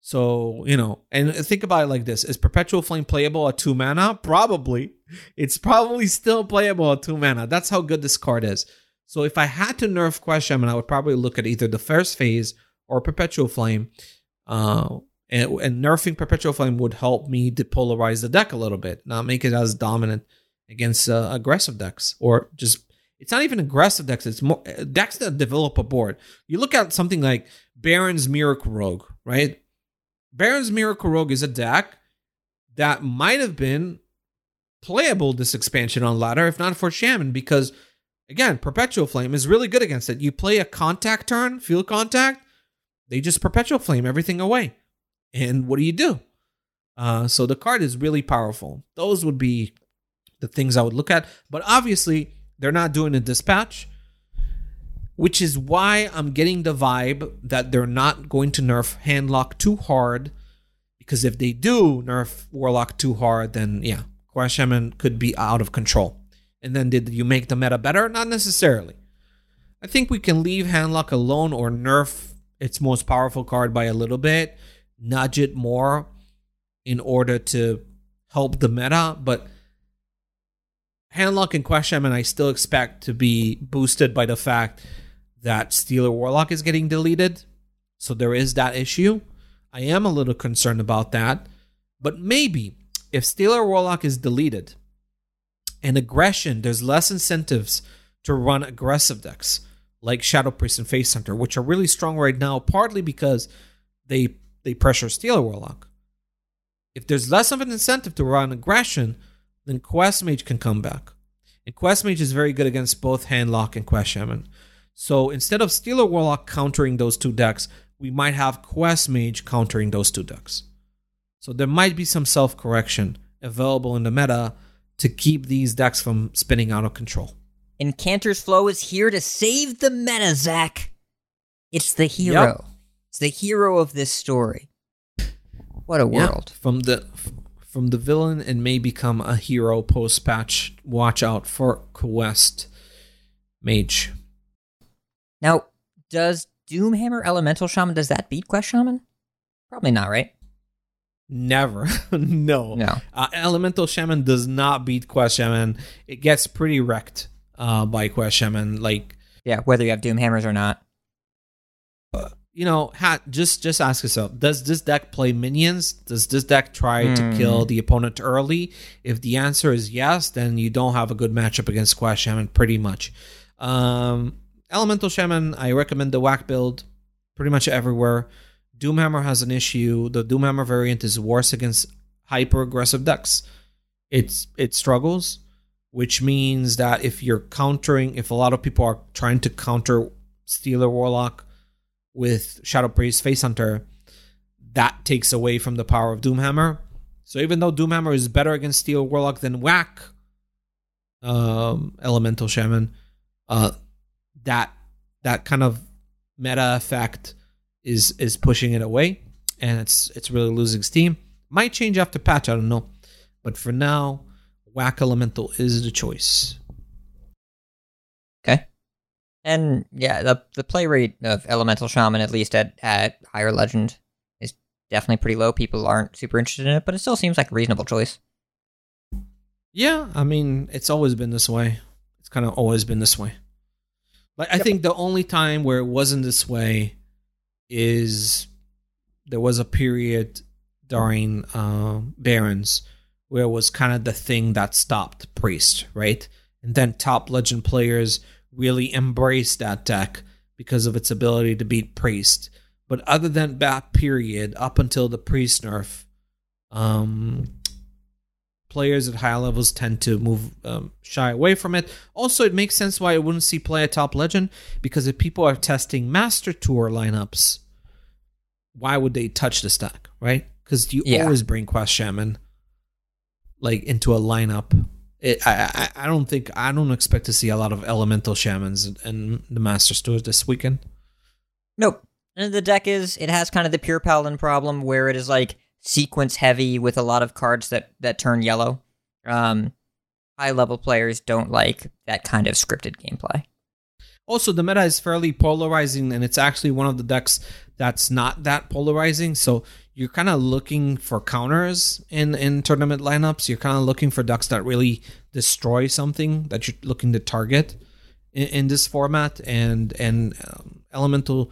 Speaker 3: So, you know, and think about it like this Is Perpetual Flame playable at two mana? Probably. It's probably still playable at two mana. That's how good this card is. So, if I had to nerf Quest Shaman, I would probably look at either the first phase or Perpetual Flame. Uh, and, and nerfing Perpetual Flame would help me depolarize the deck a little bit, not make it as dominant against uh, aggressive decks or just it's not even aggressive decks. It's more decks that develop a board. You look at something like Barrens Miracle Rogue, right? Barrens Miracle Rogue is a deck that might have been playable this expansion on ladder, if not for Shaman, because again, Perpetual Flame is really good against it. You play a contact turn, field contact, they just Perpetual Flame everything away. And what do you do? Uh, so the card is really powerful. Those would be the things I would look at. But obviously, they're not doing a dispatch, which is why I'm getting the vibe that they're not going to nerf handlock too hard Because if they do nerf Warlock too hard, then yeah, Quest Shaman could be out of control. And then did you make the meta better? Not necessarily. I think we can leave Handlock alone or nerf its most powerful card by a little bit, nudge it more in order to help the meta. But Handlock and Quest Shaman, I still expect to be boosted by the fact that Stealer Warlock is getting deleted. So there is that issue. I am a little concerned about that. But maybe if Stealer Warlock is deleted and aggression, there's less incentives to run aggressive decks like Shadow Priest and Face Hunter, which are really strong right now, partly because they they pressure Stealer Warlock. If there's less of an incentive to run aggression, then Quest Mage can come back. And Quest Mage is very good against both Handlock and Quest Shaman. So instead of Stealer Warlock countering those two decks, we might have Quest Mage countering those two decks. So there might be some self correction available in the meta to keep these decks from spinning out of control.
Speaker 2: Incanter's Flow is here to save the meta, Zach. It's the hero.
Speaker 3: Yep.
Speaker 2: It's the hero of this story. What a
Speaker 3: Yeah,
Speaker 2: world.
Speaker 3: from the from the villain and may become a hero post patch. Watch out for Quest Mage.
Speaker 2: Now, does Doomhammer Elemental Shaman does that beat Quest Shaman? Probably not, right?
Speaker 3: Never, no.
Speaker 2: No.
Speaker 3: Uh, Elemental Shaman does not beat Quest Shaman. It gets pretty wrecked uh, by Quest Shaman. Like
Speaker 2: Yeah, whether you have Doomhammers or not.
Speaker 3: You know, ha- just just ask yourself: Does this deck play minions? Does this deck try to
Speaker 2: Hmm.
Speaker 3: kill the opponent early? If the answer is yes, then you don't have a good matchup against Quest Shaman, pretty much. Um, Elemental Shaman, I recommend the whack build pretty much everywhere. Doomhammer has an issue. The Doomhammer variant is worse against hyper aggressive decks. It's it struggles, which means that if you're countering, if a lot of people are trying to counter Stealer Warlock with Shadow Priest Face Hunter, that takes away from the power of Doomhammer. So even though Doomhammer is better against Steel Warlock than Whack, um, Elemental Shaman, uh, that that kind of meta effect is is pushing it away, and it's it's really losing steam. Might change after patch, I don't know, but for now, Whack Elemental is the choice.
Speaker 2: And yeah, the the play rate of Elemental Shaman, at least at, at higher legend, is definitely pretty low. People aren't super interested in it, but it still seems like a reasonable choice.
Speaker 3: Yeah, I mean, it's always been this way. It's kind of always been this way. But I
Speaker 2: Yep.
Speaker 3: think the only time where it wasn't this way is there was a period during uh, Barrens where it was kind of the thing that stopped Priest, right? And then top legend players really embraced that deck because of its ability to beat Priest. But other than that period, up until the Priest nerf, um, players at high levels tend to move um, shy away from it. Also, it makes sense why I wouldn't see play at top legend because if people are testing master tour lineups, why would they touch the stack, right? Because you
Speaker 2: Yeah.
Speaker 3: always bring Quest Shaman like into a lineup. It, I, I I don't think I don't expect to see a lot of elemental shamans in the master tours this weekend.
Speaker 2: Nope. And the deck is it has kind of the pure paladin problem where it is like sequence heavy with a lot of cards that that turn yellow. Um, high level players don't like that kind of scripted gameplay.
Speaker 3: Also, the meta is fairly polarizing, and it's actually one of the decks that's not that polarizing. So you're kind of looking for counters in in tournament lineups. You're kind of looking for decks that really destroy something that you're looking to target in, in this format. And and um, elemental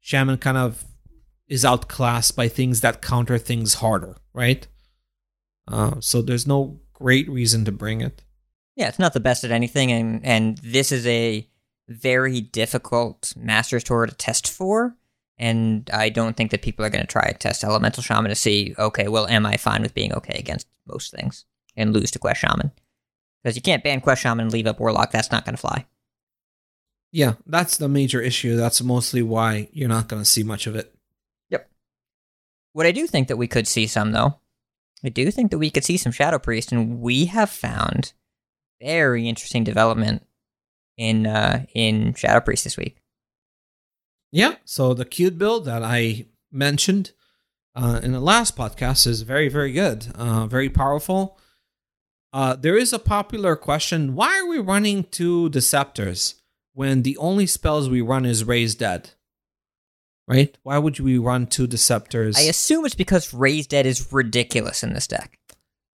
Speaker 3: shaman kind of is outclassed by things that counter things harder, right? Uh, so there's no great reason to bring it.
Speaker 2: Yeah, it's not the best at anything, and and this is a very difficult Masters Tour to test for. And I don't think that people are going to try to test Elemental Shaman to see, okay, well, am I fine with being okay against most things and lose to Quest Shaman? Because you can't ban Quest Shaman and leave up Warlock. That's not going to fly.
Speaker 3: Yeah, that's the major issue. That's mostly why you're not going to see much of it. Yep.
Speaker 2: What I do think that we could see some, though, I do think that we could see some Shadow Priest, and we have found very interesting development in uh, in Shadow Priest this week.
Speaker 3: Yeah. So the cute build that I mentioned uh, in the last podcast is very, very good, uh, very powerful. Uh, there is a popular question why are we running two Deceptors when the only spells we run is Raise Dead? Right? Why would we run two Deceptors?
Speaker 2: I assume it's because Raise Dead is ridiculous in this deck.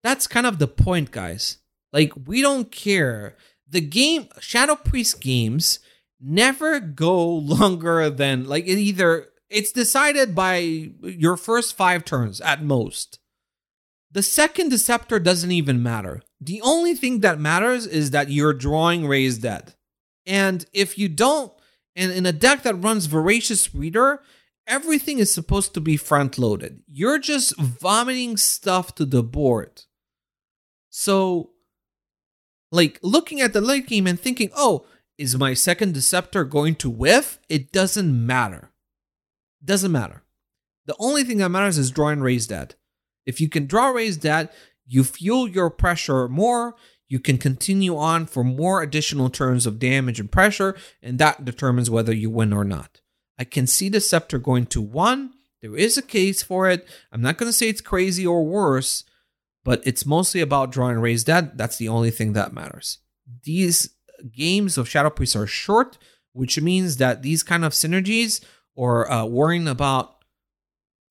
Speaker 3: That's kind of the point, guys. Like, we don't care. The game, Shadow Priest games, never go longer than, like, it either, it's decided by your first five turns at most. The second Deceptor doesn't even matter. The only thing that matters is that you're drawing Raise Dead. And if you don't, and in a deck that runs Voracious Reader, everything is supposed to be front loaded. You're just vomiting stuff to the board. So, like looking at the late game and thinking, oh, is my second Deceptor going to whiff? It doesn't matter. Doesn't matter. The only thing that matters is drawing Raise Dead. If you can draw Raise Dead, you fuel your pressure more. You can continue on for more additional turns of damage and pressure, and that determines whether you win or not. I can see the Scepter going to one. There is a case for it. I'm not going to say it's crazy or worse, but it's mostly about drawing Raise Dead. That's the only thing that matters. These games of Shadow Priest are short, which means that these kind of synergies or uh, worrying about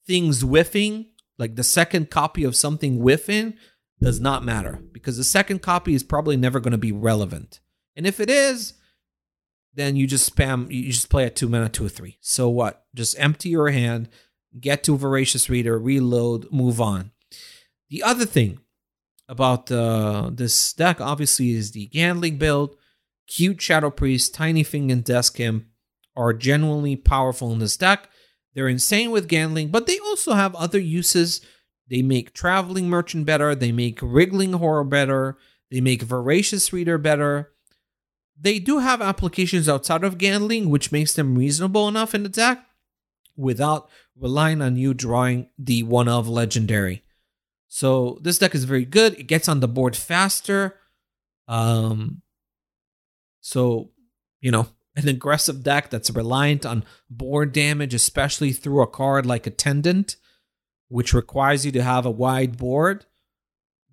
Speaker 3: things whiffing, like the second copy of something whiffing, does not matter because the second copy is probably never going to be relevant. And if it is, then you just spam, you just play at two mana, two or three. So what? Just empty your hand, get to Voracious Reader, reload, move on. The other thing about uh, this deck, obviously, is the Gandling build. Cute Shadow Priest, Tiny Fin, and Desk Imp are genuinely powerful in this deck. They're insane with Gandling, but they also have other uses. They make Traveling Merchant better. They make Wriggling Horror better. They make Voracious Reader better. They do have applications outside of Gandling, which makes them reasonable enough in the deck without relying on you drawing the one of legendary. So this deck is very good. It gets on the board faster. Um, so you know, an aggressive deck that's reliant on board damage, especially through a card like Attendant, which requires you to have a wide board.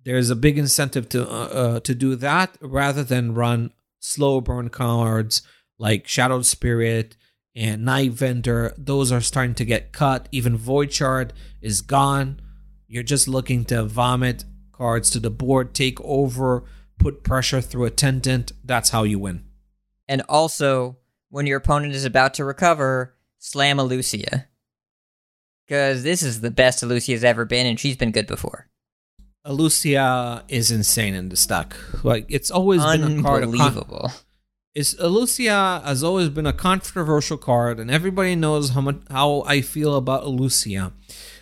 Speaker 3: There's a big incentive to uh, uh, to do that rather than run slow burn cards like Shadowed Spirit and Night Vendor. Those are starting to get cut. Even Void Shard is gone. You're just looking to vomit cards to the board, take over, put pressure through Attendant. That's how you win.
Speaker 2: And also, when your opponent is about to recover, slam a Lucia. Because this is the best Lucia's ever been, and she's been good before.
Speaker 3: Lucia is insane in this deck. Like it's always been a card.
Speaker 2: Unbelievable.
Speaker 3: It's Lucia has always been a controversial card, and everybody knows how much how I feel about Lucia.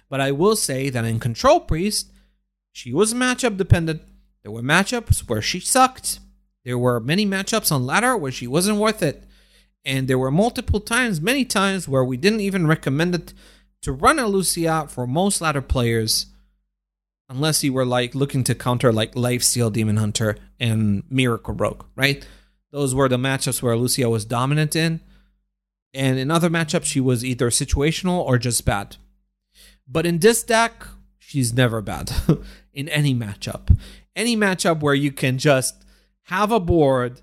Speaker 3: But I will say that in Control Priest, she was matchup dependent. There were matchups where she sucked. There were many matchups on ladder where she wasn't worth it. And there were multiple times, many times, where we didn't even recommend it to run a Lucia for most ladder players, unless you were like looking to counter like Lifesteal Demon Hunter and Miracle Rogue, right? Those were the matchups where Lucia was dominant in. And in other matchups, she was either situational or just bad. But in this deck, she's never bad in any matchup. Any matchup where you can just have a board,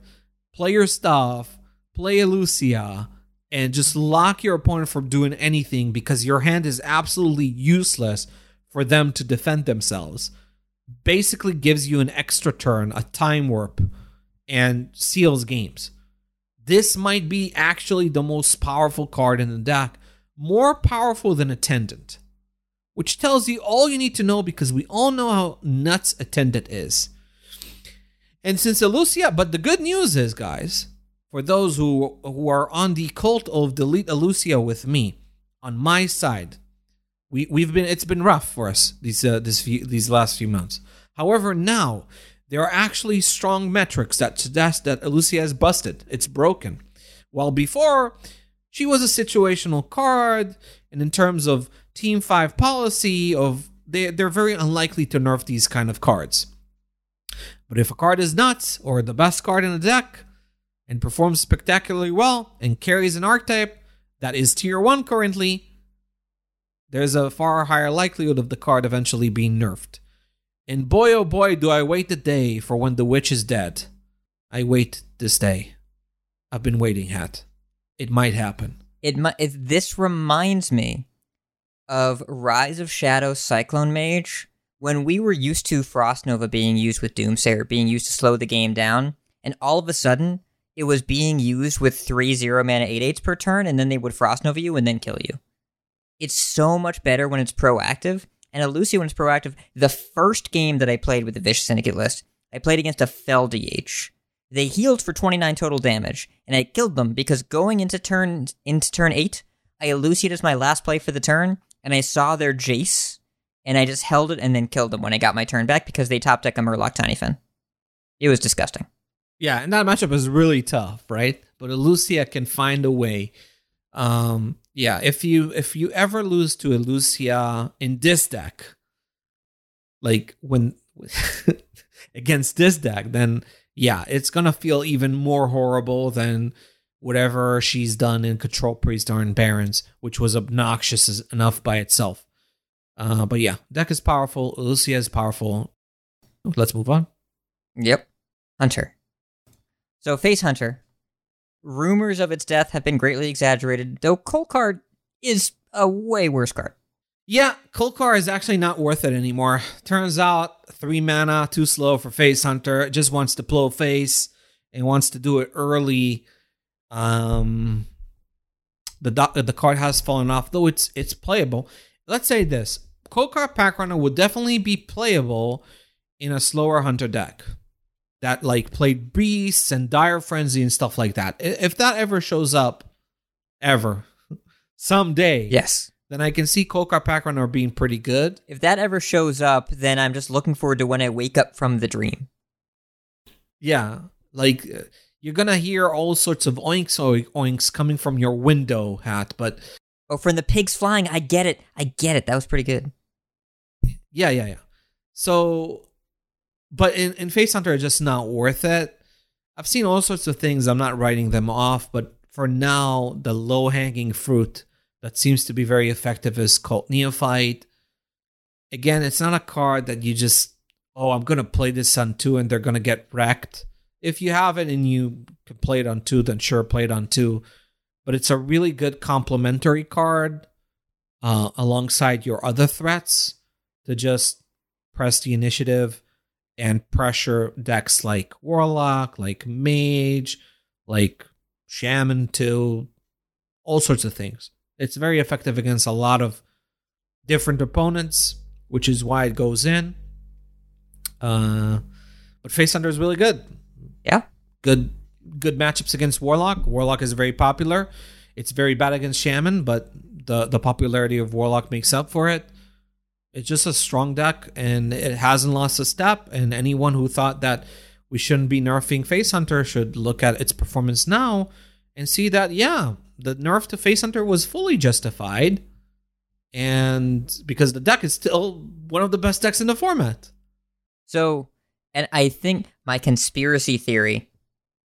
Speaker 3: play your stuff, play a Lucia, and just lock your opponent from doing anything because your hand is absolutely useless for them to defend themselves. Basically gives you an extra turn, a time warp, and seals games. This might be actually the most powerful card in the deck, more powerful than Attendant, which tells you all you need to know because we all know how nuts Attendant is. And since Illucia, but the good news is, guys, for those who who are on the cult of delete Illucia with me, on my side, we we've been it's been rough for us these uh, this few, these last few months. However, now there are actually strong metrics that suggest that Illucia is busted. It's broken. While before she was a situational card, and in terms of Team Five policy, of they they're very unlikely to nerf these kind of cards. But if a card is nuts or the best card in the deck and performs spectacularly well and carries an archetype that is tier 1 currently, there's a far higher likelihood of the card eventually being nerfed. And boy, oh boy, do I wait the day for when the witch is dead. I wait this day. I've been waiting, Hat. It might happen.
Speaker 2: It, mi- it this reminds me of Rise of Shadow Cyclone Mage when we were used to Frost Nova being used with Doomsayer, being used to slow the game down, and all of a sudden it was being used with three zero mana eight eights per turn, and then they would Frost Nova you and then kill you. It's so much better when it's proactive, and Illucia when it's proactive. The first game that I played with the Vicious Syndicate list, I played against a Fel DH. They healed for 29 total damage, and I killed them because going into turn into turn eight, I Illuciated as my last play for the turn, and I saw their Jace, and I just held it and then killed them when I got my turn back because they top deck a Murloc Tiny Fin. It was disgusting.
Speaker 3: Yeah, and that matchup is really tough, right? But Illucia can find a way. Um, yeah, if you if you ever lose to Illucia in this deck, like when against this deck, then yeah, it's gonna feel even more horrible than whatever she's done in Control Priest or in Barrens, which was obnoxious enough by itself. Uh, but yeah, deck is powerful. Illucia is powerful. Let's move on.
Speaker 2: Yep. Hunter. So, Face Hunter. Rumors of its death have been greatly exaggerated, though Kolkar is a way worse card.
Speaker 3: Yeah, Kolkar is actually not worth it anymore. Turns out, three mana, too slow for Face Hunter. It just wants to blow face and wants to do it early. Um, the do- the card has fallen off, though it's it's playable. Let's say this: Kolkar Pack Runner would definitely be playable in a slower Hunter deck that like played beasts and dire frenzy and stuff like that. If that ever shows up, ever, someday,
Speaker 2: Yes.
Speaker 3: then I can see Kolkar Pack Runner being pretty good.
Speaker 2: If that ever shows up, then I'm just looking forward to when I wake up from the dream.
Speaker 3: Yeah, like uh, you're gonna hear all sorts of oinks oinks coming from your window hat, but
Speaker 2: Oh, from the pigs flying, I get it. I get it. That was pretty good.
Speaker 3: yeah, yeah, yeah. So, but in in Face Hunter, it's just not worth it. I've seen all sorts of things. I'm not writing them off, but for now, the low hanging fruit that seems to be very effective is Cult Neophyte. Again, it's not a card that you just, oh, I'm going to play this on two and they're going to get wrecked. If you have it and you can play it on two, then sure, play it on two. But it's a really good complementary card uh, alongside your other threats to just press the initiative and pressure decks like Warlock, like Mage, like Shaman too, all sorts of things. It's very effective against a lot of different opponents, which is why it goes in. Uh, but Face Hunter is really good.
Speaker 2: Yeah.
Speaker 3: Good good matchups against Warlock. Warlock is very popular. It's very bad against Shaman, but the the popularity of Warlock makes up for it. It's just a strong deck and it hasn't lost a step. And anyone who thought that we shouldn't be nerfing Face Hunter should look at its performance now and see that, yeah, the nerf to Face Hunter was fully justified. And because the deck is still one of the best decks in the format.
Speaker 2: So, and I think my conspiracy theory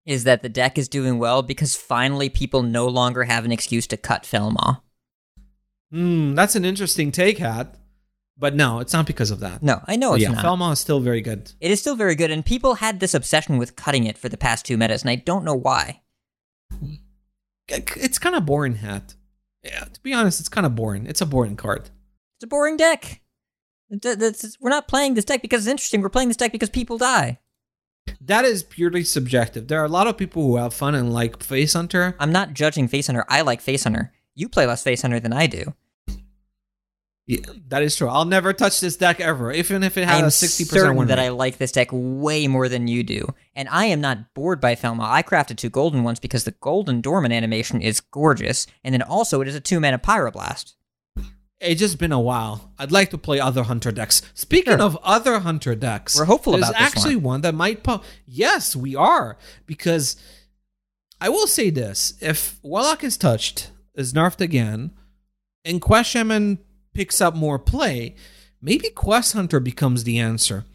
Speaker 2: is that the deck is doing well because finally people no longer have an excuse to cut Felmaw.
Speaker 3: Hmm, that's an interesting take, Hat. But no, it's not because of that.
Speaker 2: No, I know it's
Speaker 3: yeah,
Speaker 2: not.
Speaker 3: Felmaw is still very good.
Speaker 2: it is still very good, and people had this obsession with cutting it for the past two metas, and I don't know why.
Speaker 3: It's kind of boring, Hat. Yeah, to be honest, it's kind of boring. It's a boring card.
Speaker 2: It's a boring deck. Th- that's- we're not playing this deck because it's interesting. We're playing this deck because people die.
Speaker 3: That is purely subjective. There are a lot of people who have fun and like Face Hunter.
Speaker 2: I'm not judging Face Hunter. I like Face Hunter. You play less Face Hunter than I do.
Speaker 3: Yeah, that is true. I'll never touch this deck ever, even if it has
Speaker 2: am
Speaker 3: a sixty percent win
Speaker 2: that
Speaker 3: rate.
Speaker 2: I like this deck way more than you do, and I am not bored by Felmaw. I crafted two golden ones because the golden dormant animation is gorgeous, and then also it is a two mana pyroblast.
Speaker 3: It's just been a while. I'd like to play other Hunter decks. Speaking
Speaker 2: Sure.
Speaker 3: of other Hunter decks,
Speaker 2: We're hopeful
Speaker 3: there's
Speaker 2: about this
Speaker 3: actually one. that might pop. Yes, we are because I will say this: if Warlock is touched, is nerfed again, and Quest Shaman picks up more play, maybe Quest Hunter becomes the answer.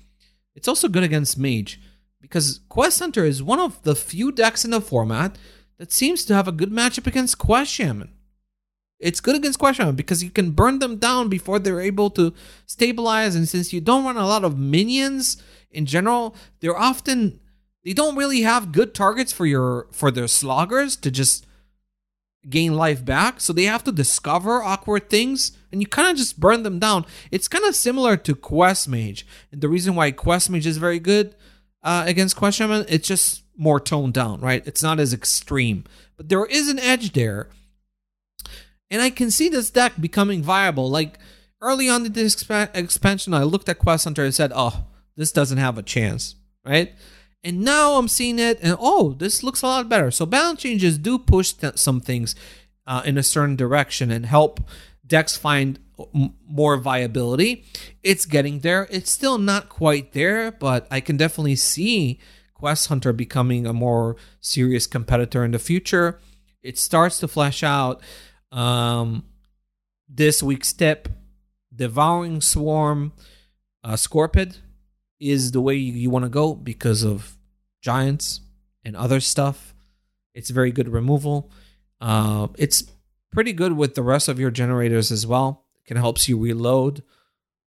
Speaker 3: It's also good against Mage because Quest Hunter is one of the few decks in the format that seems to have a good matchup against Quest Shaman. It's good against Quest Shaman because you can burn them down before they're able to stabilize. And since you don't run a lot of minions in general, they're often they don't really have good targets for your for their sloggers to just gain life back. So they have to discover awkward things and you kind of just burn them down. It's kind of similar to Quest Mage. And the reason why Quest Mage is very good uh, against Quest Shaman, it's just more toned down, right? It's not as extreme. But there is an edge there. And I can see this deck becoming viable. Like early on in this exp- expansion, I looked at Quest Hunter and said, oh, this doesn't have a chance, right? And now I'm seeing it, and oh, this looks a lot better. So balance changes do push th- some things uh, in a certain direction and help decks find m- more viability. It's getting there. It's still not quite there, but I can definitely see Quest Hunter becoming a more serious competitor in the future. It starts to flesh out. Um, this week's tip: Devouring Swarm, uh, Scorpid is the way you, you want to go because of giants and other stuff. It's very good removal. Uh, it's pretty good with the rest of your generators as well. It can helps you reload.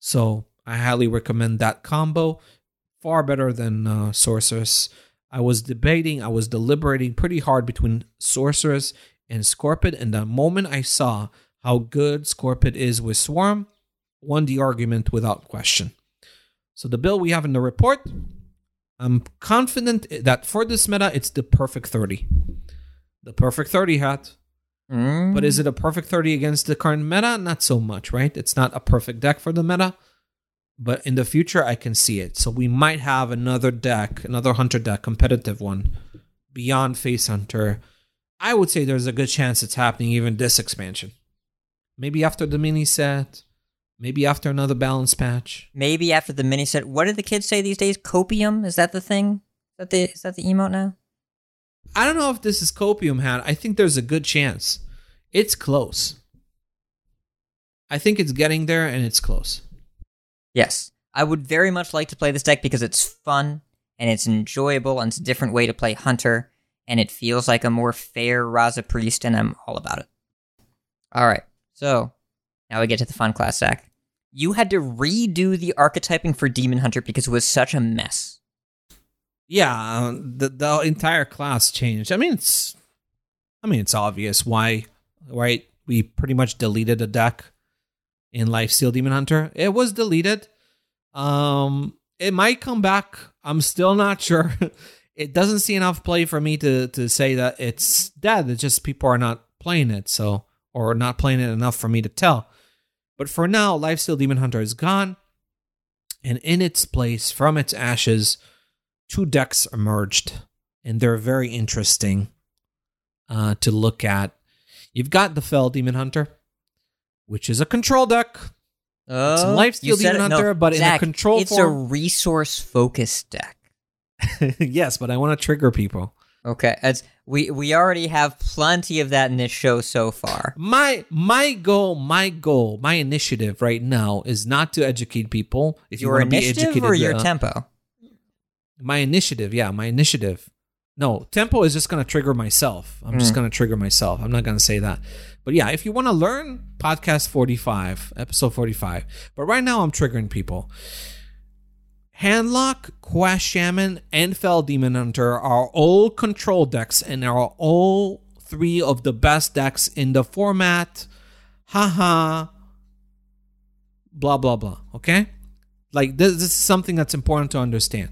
Speaker 3: So I highly recommend that combo. Far better than uh, Sorceress. I was debating, I was deliberating pretty hard between Sorceress and Scorpid, and the moment I saw how good Scorpid is with Swarm, won the argument without question. So the bill we have in the report, I'm confident that for this meta, it's the perfect 30. The perfect 30 hat.
Speaker 2: Mm.
Speaker 3: But is it a perfect 30 against the current meta? Not so much, right? It's not a perfect deck for the meta. But in the future, I can see it. So we might have another deck, another Hunter deck, competitive one, beyond Face Hunter. I would say there's a good chance it's happening even this expansion. Maybe after the mini set, maybe after another balance patch.
Speaker 2: Maybe after the mini set. What do the kids say these days? Copium? Is that the thing? Is that the is that the emote now?
Speaker 3: I don't know if this is Copium hat. I think there's a good chance. It's close. I think it's getting there and it's close.
Speaker 2: Yes. I would very much like to play this deck because it's fun and it's enjoyable and it's a different way to play Hunter and it feels like a more fair Raza Priest and I'm all about it. All right. So now we get to the fun class, Zach. You had to redo the archetyping for Demon Hunter because it was such a mess.
Speaker 3: Yeah, uh, the the entire class changed. I mean, it's I mean, it's obvious why, right? We pretty much deleted a deck in Life Lifesteal Demon Hunter. It was deleted. Um, it might come back. I'm still not sure. It doesn't see enough play for me to to say that it's dead. It's just people are not playing it, so or not playing it enough for me to tell. But for now, Lifesteal Demon Hunter is gone, and in its place, from its ashes, two decks emerged, and they're very interesting uh, to look at. You've got the Fel Demon Hunter, which is a control deck.
Speaker 2: Oh,
Speaker 3: It's a Lifesteal Demon
Speaker 2: it.
Speaker 3: Hunter, but in a
Speaker 2: Zach,
Speaker 3: control
Speaker 2: it's
Speaker 3: form.
Speaker 2: a resource focused deck.
Speaker 3: yes, but I want to trigger people.
Speaker 2: Okay, as we we already have plenty of that in this show so far.
Speaker 3: My my goal, my goal, my initiative right now is not to educate people. If you
Speaker 2: your
Speaker 3: want to be educated,
Speaker 2: or your
Speaker 3: uh,
Speaker 2: tempo?
Speaker 3: my initiative, yeah, my initiative. No, tempo is just going to trigger myself. I'm just
Speaker 2: Mm.
Speaker 3: going to trigger myself. I'm not going to say that. But yeah, if you want to learn, podcast 45, episode 45. But right now, I'm triggering people. Handlock, Quest Shaman, and Fel Demon Hunter are all control decks and are all three of the best decks in the format. Haha. Blah, blah, blah. Okay? Like, this, this is something that's important to understand.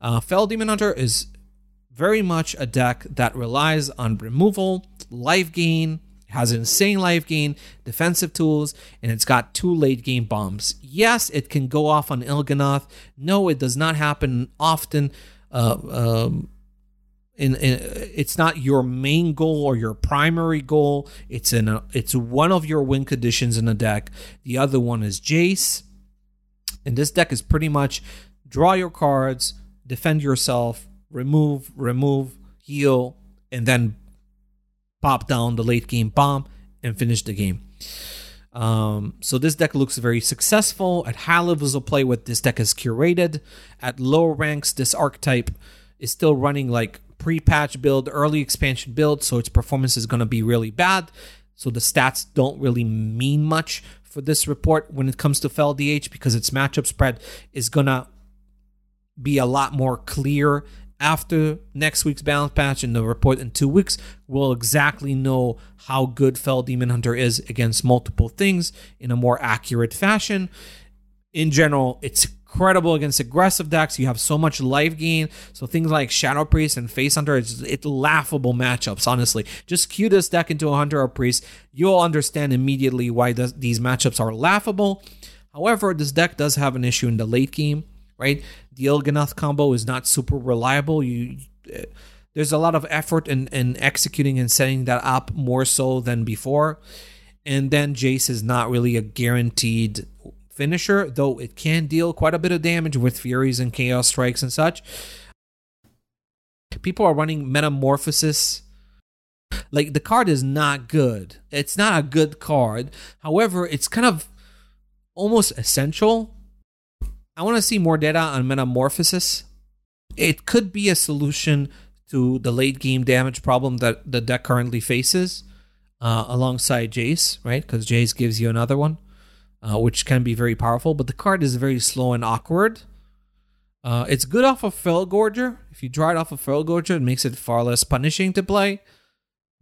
Speaker 3: Uh, Fel Demon Hunter is very much a deck that relies on removal, life gain, has insane life gain, defensive tools, and it's got two late game bombs. Yes, it can go off on Il'gynoth. No, it does not happen often. Uh, um, in, in, it's not your main goal or your primary goal. It's in a, it's one of your win conditions in a deck. The other one is Jace, and this deck is pretty much draw your cards, defend yourself, remove, remove, heal, and then pop down the late game bomb and finish the game. Um, so this deck looks very successful at high levels of play. What this deck is curated at lower ranks, this archetype is still running like pre-patch build, early expansion build, so its performance is going to be really bad. So the stats don't really mean much for this report when it comes to Fel DH because its matchup spread is gonna be a lot more clear after next week's balance patch and the report in two weeks, we'll exactly know how good Fel Demon Hunter is against multiple things in a more accurate fashion. In general, it's incredible against aggressive decks. You have so much life gain. So things like Shadow Priest and Face Hunter, it's, it's laughable matchups, honestly. Just cue this deck into a Hunter or Priest. You'll understand immediately why this, these matchups are laughable. However, this deck does have an issue in the late game, right? The Il'gynoth combo is not super reliable. You there's a lot of effort in, in executing and setting that up more so than before. And then Jace is not really a guaranteed finisher, though it can deal quite a bit of damage with Furies and Chaos Strikes and such. People are running Metamorphosis. Like the card is not good. It's not a good card. However, it's kind of almost essential I want to see more data on Metamorphosis. It could be a solution to the late game damage problem that the deck currently faces, uh, alongside Jace, right? Because Jace gives you another one, uh, which can be very powerful. But the card is very slow and awkward. Uh, it's good off of Felgorger. If you draw it off of Felgorger, it makes it far less punishing to play.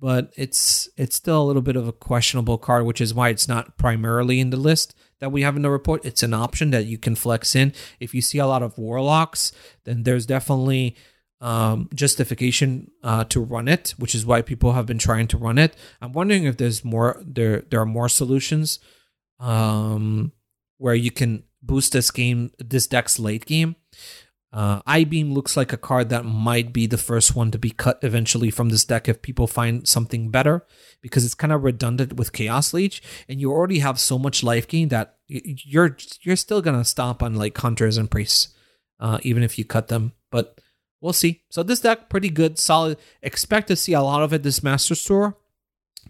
Speaker 3: But it's it's still a little bit of a questionable card, which is why it's not primarily in the list that we have in the report. It's an option that you can flex in. If you see a lot of warlocks, then there's definitely um, justification uh, to run it, which is why people have been trying to run it. I'm wondering if there's more there there are more solutions um, where you can boost this game this deck's late game. Uh, Eye Beam looks like a card that might be the first one to be cut eventually from this deck if people find something better, because it's kind of redundant with Chaos Leech, and you already have so much life gain that you're you're still gonna stop on like hunters and priests, uh, even if you cut them. But we'll see. So this deck pretty good, solid. Expect to see a lot of it this Masters Tour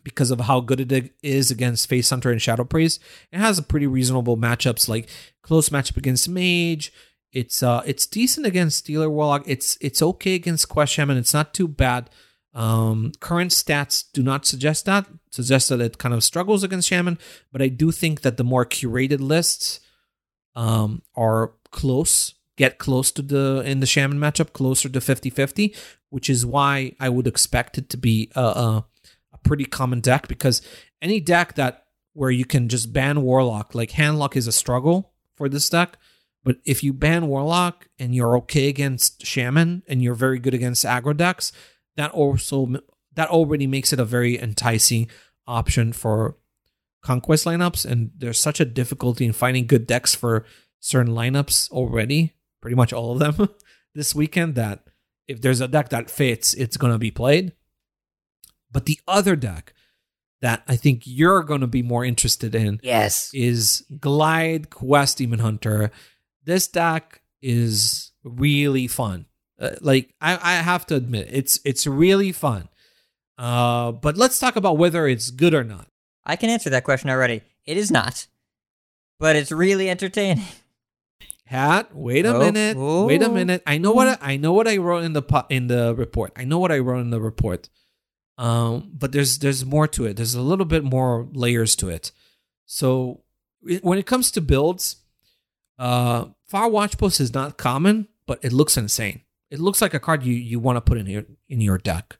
Speaker 3: because of how good it is against Face Hunter and Shadow Priest. It has a pretty reasonable matchups like close matchup against Mage, it's uh it's decent against Stealer Warlock. It's it's okay against Quest Shaman. It's not too bad. Um, current stats do not suggest that. Suggest that it kind of struggles against Shaman, but I do think that the more curated lists um, are close, get close to the in the Shaman matchup, closer to 50-50, which is why I would expect it to be a, a, a pretty common deck because any deck that where you can just ban Warlock, like Handlock is a struggle for this deck. But if you ban Warlock and you're okay against Shaman and you're very good against aggro decks, that also that already makes it a very enticing option for conquest lineups. And there's such a difficulty in finding good decks for certain lineups already, pretty much all of them this weekend. That if there's a deck that fits, it's gonna be played. But the other deck that I think you're going to be more interested in
Speaker 2: yes
Speaker 3: is Glide Quest Demon Hunter this deck is really fun. Uh, like I, I have to admit, it's it's really fun. Uh, but let's talk about whether it's good or not.
Speaker 2: I can answer that question already. It is not, but it's really entertaining.
Speaker 3: Hat, wait a oh, minute, oh, wait a minute. I know what I, I, know what I wrote in the in the report. I know what I wrote in the report. Um, but there's there's more to it. There's a little bit more layers to it. So when it comes to builds, uh, Far Watch Post is not common, but it looks insane. It looks like a card you, you want to put in your in your deck.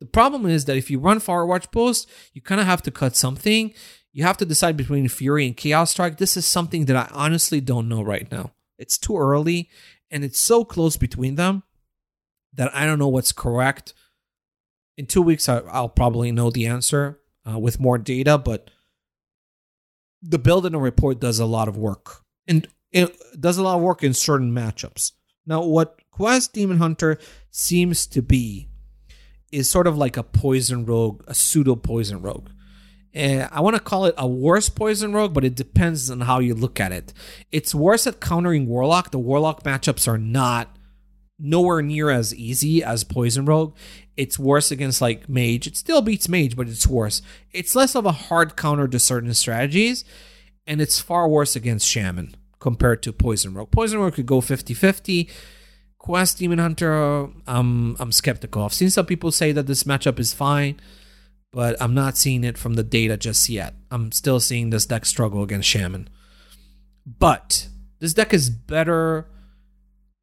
Speaker 3: The problem is that if you run Far Watch Post, you kind of have to cut something. You have to decide between Fury and Chaos Strike. This is something that I honestly don't know right now. It's too early, and it's so close between them that I don't know what's correct. In two weeks, I, will probably know the answer uh, with more data, but the build in a report does a lot of work. And it does a lot of work in certain matchups. Now, what Quest Demon Hunter seems to be is sort of like a poison rogue, a pseudo poison rogue. And I want to call it a worse poison rogue, but it depends on how you look at it. It's worse at countering Warlock. The Warlock matchups are not nowhere near as easy as Poison Rogue. It's worse against like Mage. It still beats Mage, but it's worse. It's less of a hard counter to certain strategies, and it's far worse against Shaman compared to Poison Rogue. Poison Rogue could go 50 50. Quest Demon Hunter, um, I'm skeptical. I've seen some people say that this matchup is fine. but I'm not seeing it from the data just yet. I'm still seeing this deck struggle against Shaman. But this deck is better,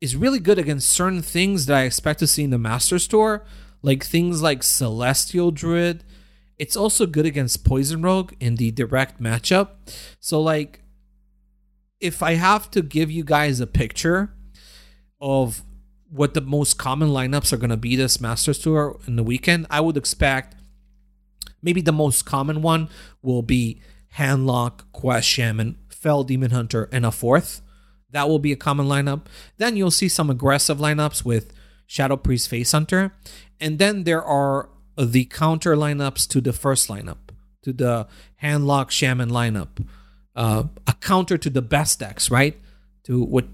Speaker 3: is really good against certain things that I expect to see in the Masters Tour, like things like Celestial Druid. It's also good against Poison Rogue in the direct matchup. So, like, if I have to give you guys a picture of what the most common lineups are going to be this Masters Tour in the weekend, I would expect maybe the most common one will be Handlock, Quest Shaman, Fel Demon Hunter, and a fourth. That will be a common lineup. Then you'll see some aggressive lineups with Shadow Priest Face Hunter. And then there are the counter lineups to the first lineup, to the Handlock Shaman lineup. Uh, a counter to the best decks, right? To what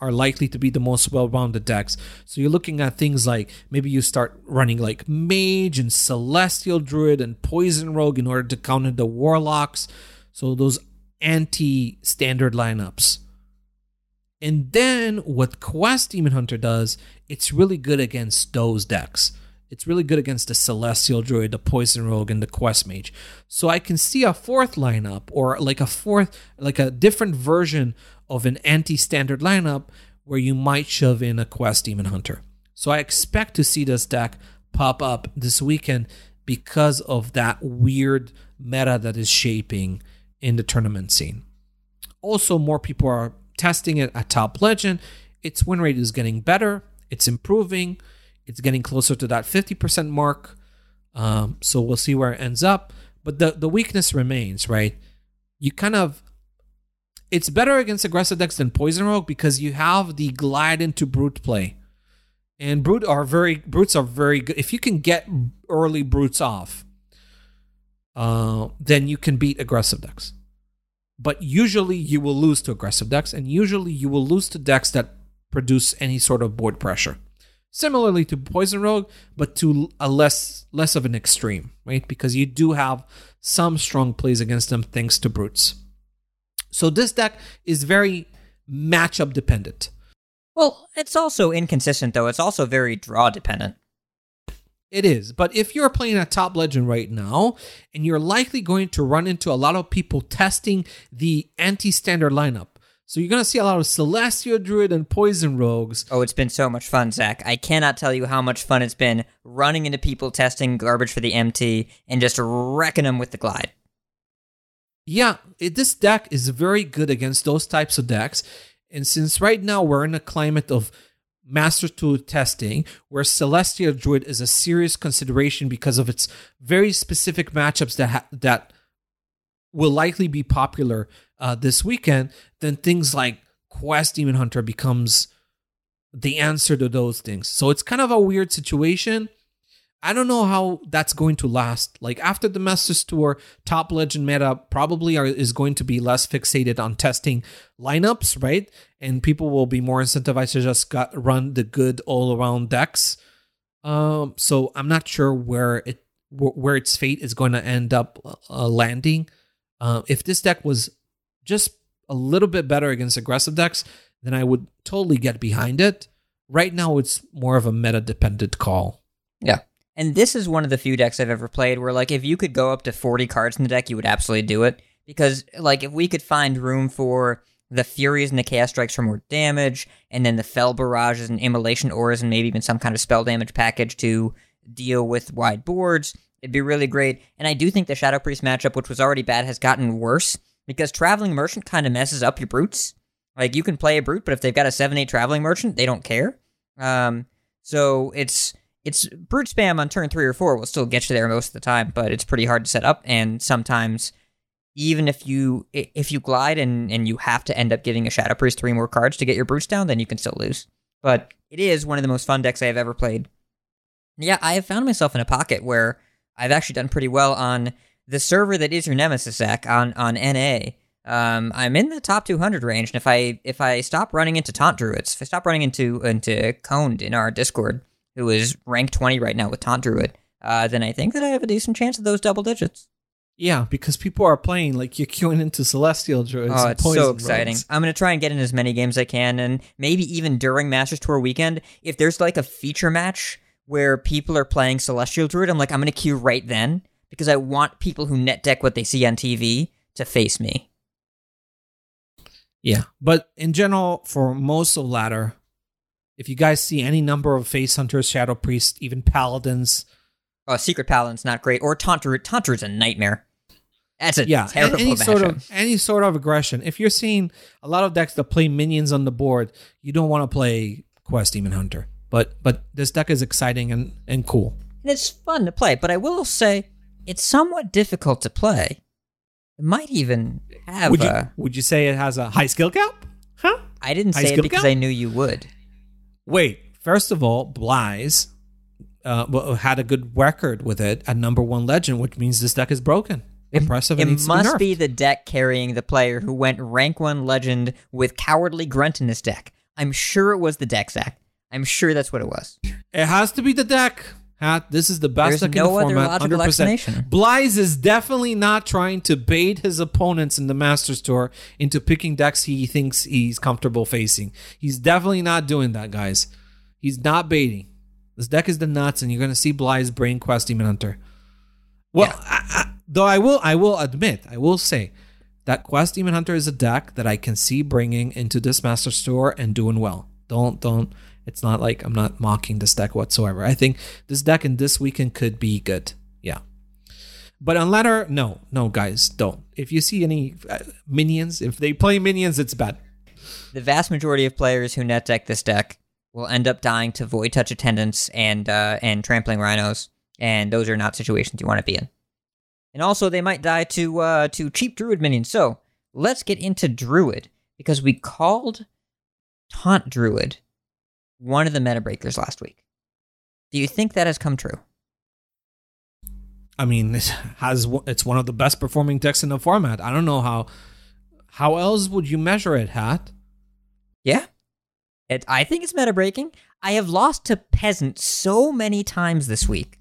Speaker 3: are likely to be the most well-rounded decks. So you're looking at things like maybe you start running like Mage and Celestial Druid and Poison Rogue in order to counter the Warlocks. So those anti-standard lineups. And then what Quest Demon Hunter does, it's really good against those decks. It's really good against the Celestial Druid, the Poison Rogue, and the Quest Mage. So I can see a fourth lineup or like a fourth, like a different version of an anti-standard lineup where you might shove in a Quest Demon Hunter. So I expect to see this deck pop up this weekend because of that weird meta that is shaping in the tournament scene. Also, more people are testing it at Top Legend. Its win rate is getting better. It's improving. It's getting closer to that 50% mark. Um, so we'll see where it ends up. But the, the weakness remains, right? You kind of it's better against aggressive decks than Poison Rogue because you have the glide into brute play. And brute are very brutes are very good. If you can get early brutes off, uh, then you can beat aggressive decks. But usually you will lose to aggressive decks, and usually you will lose to decks that produce any sort of board pressure. Similarly to Poison Rogue, but to a less less of an extreme, right? Because you do have some strong plays against them thanks to brutes. So this deck is very matchup dependent.
Speaker 2: Well, it's also inconsistent though. It's also very draw dependent.
Speaker 3: It is. But if you're playing a top legend right now, and you're likely going to run into a lot of people testing the anti standard lineup. So you're going to see a lot of Celestial Druid and Poison Rogues.
Speaker 2: Oh, it's been so much fun, Zach. I cannot tell you how much fun it's been running into people testing garbage for the MT and just wrecking them with the glide.
Speaker 3: Yeah, it, this deck is very good against those types of decks. And since right now we're in a climate of Masters Tour testing, where Celestial Druid is a serious consideration because of its very specific matchups that ha- that will likely be popular uh, this weekend, then things like Quest Demon Hunter becomes the answer to those things. So it's kind of a weird situation. I don't know how that's going to last. Like after the Masters Tour, top legend meta probably are, is going to be less fixated on testing lineups, right? And people will be more incentivized to just got, run the good all around decks. Um, so I'm not sure where it where its fate is going to end up uh, landing. Uh, if this deck was just a little bit better against aggressive decks, then I would totally get behind it. Right now, it's more of a meta dependent call.
Speaker 2: Yeah. And this is one of the few decks I've ever played where, like, if you could go up to 40 cards in the deck, you would absolutely do it. Because, like, if we could find room for the Furies and the Chaos Strikes for more damage, and then the Fel Barrages and Immolation Auras, and maybe even some kind of spell damage package to deal with wide boards, it'd be really great. And I do think the Shadow Priest matchup, which was already bad, has gotten worse because Traveling Merchant kind of messes up your brutes. Like, you can play a brute, but if they've got a 7 8 Traveling Merchant, they don't care. Um, so it's it's brute spam on turn three or four will still get you there most of the time, but it's pretty hard to set up. And sometimes, even if you if you glide and and you have to end up giving a shadow priest three more cards to get your brutes down, then you can still lose. But it is one of the most fun decks I have ever played. Yeah, I have found myself in a pocket where I've actually done pretty well on the server that is your nemesis, Zach, on on NA. Um, I'm in the top 200 range, and if I if I stop running into taunt druids, if I stop running into into coned in our Discord, who is ranked 20 right now with Taunt Druid, uh, then I think that I have a decent chance of those double digits.
Speaker 3: Yeah, because people are playing like you're queuing into Celestial Druids.
Speaker 2: Oh, it's so exciting. I'm going to try and get in as many games as I can, and maybe even during Masters Tour weekend, if there's like a feature match where people are playing Celestial Druid, I'm like, I'm gonna queue right then because I want people who net deck what they see on TV to face me.
Speaker 3: Yeah, but in general, for most of ladder, if you guys see any number of face hunters, shadow priests, even paladins,
Speaker 2: Oh, Secret Paladin's not great, or Taunt Druid. Taunt Druid's a nightmare. That's a
Speaker 3: yeah,
Speaker 2: terrible
Speaker 3: any sort of any sort of aggression. If you're seeing a lot of decks that play minions on the board, you don't want to play Quest Demon Hunter. But but this deck is exciting and and cool.
Speaker 2: and it's fun to play. But I will say it's somewhat difficult to play. It might even have.
Speaker 3: Would you
Speaker 2: a-
Speaker 3: would you say it has a high skill cap? Huh?
Speaker 2: I didn't
Speaker 3: high
Speaker 2: say it because
Speaker 3: cap?
Speaker 2: I knew you would.
Speaker 3: Wait, first of all, Bly's uh, had a good record with it at number one legend, which means this deck is broken. Impressive.
Speaker 2: It
Speaker 3: to
Speaker 2: must
Speaker 3: nerfed.
Speaker 2: be the deck carrying the player who went rank one legend with Cowardly Grunt in his deck. I'm sure it was the deck, Zach. I'm sure that's what it was.
Speaker 3: It has to be the deck. Hat. This is the best
Speaker 2: There's
Speaker 3: deck
Speaker 2: no
Speaker 3: in the
Speaker 2: other
Speaker 3: format.
Speaker 2: logical
Speaker 3: 100%.
Speaker 2: explanation.
Speaker 3: Bly's is definitely not trying to bait his opponents in the Masters Tour into picking decks he thinks he's comfortable facing. He's definitely not doing that, guys. He's not baiting. This deck is the nuts, and you're going to see Bly's Brain Quest Demon Hunter. Well, I, I, though I will, I will admit, I will say that Quest Demon Hunter is a deck that I can see bringing into this Masters Tour and doing well. Don't, don't. It's not like I'm not mocking this deck whatsoever. I think this deck in this weekend could be good. Yeah. But on ladder, no, no, guys, don't. If you see any uh, minions, if they play minions, it's bad.
Speaker 2: The vast majority of players who net deck this deck will end up dying to Voidtouched Attendants and uh, and Trampling Rhinos, and those are not situations you want to be in. And also, they might die to uh, to cheap Druid minions. So let's get into Druid because we called Taunt Druid one of the meta breakers last week. Do you think that has come true?
Speaker 3: I mean, it has it's one of the best performing decks in the format. I don't know how how else would you measure it, Hat?
Speaker 2: Yeah. It, I think it's meta breaking. I have lost to Peasant so many times this week.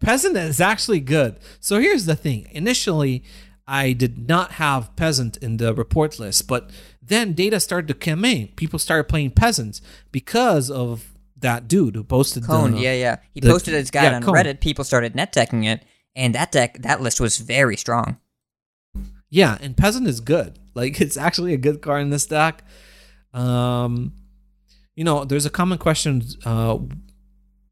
Speaker 3: Peasant is actually good. So here's the thing. Initially, I did not have Peasant in the report list, but then data started to come in. People started playing Peasants because of that dude who posted
Speaker 2: Cone,
Speaker 3: the,
Speaker 2: yeah, yeah. He
Speaker 3: the-
Speaker 2: posted his guide
Speaker 3: yeah,
Speaker 2: on
Speaker 3: Cone.
Speaker 2: Reddit. People started net decking it, and that deck, that list was very strong.
Speaker 3: Yeah, and Peasant is good. Like it's actually a good card in this deck. Um, you know, there's a common question uh,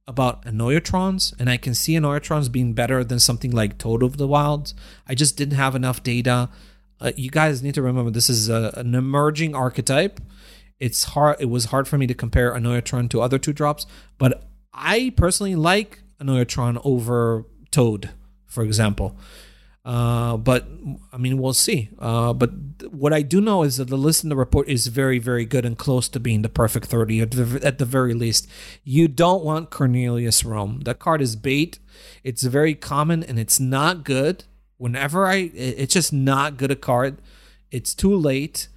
Speaker 3: about Annoyatrons, and I can see Annoyatrons being better than something like Toad of the Wilds. I just didn't have enough data. Uh, you guys need to remember this is a, an emerging archetype. It's hard. It was hard for me to compare Annoyatron to other two drops, but I personally like Annoyatron over Toad, for example. Uh, but I mean, we'll see. Uh, but what I do know is that the list in the report is very, very good and close to being the perfect 30 at the, at the very least. You don't want Cornelius Roame. That card is bait. It's very common and it's not good. Whenever I, it's just not good a card. It's too late.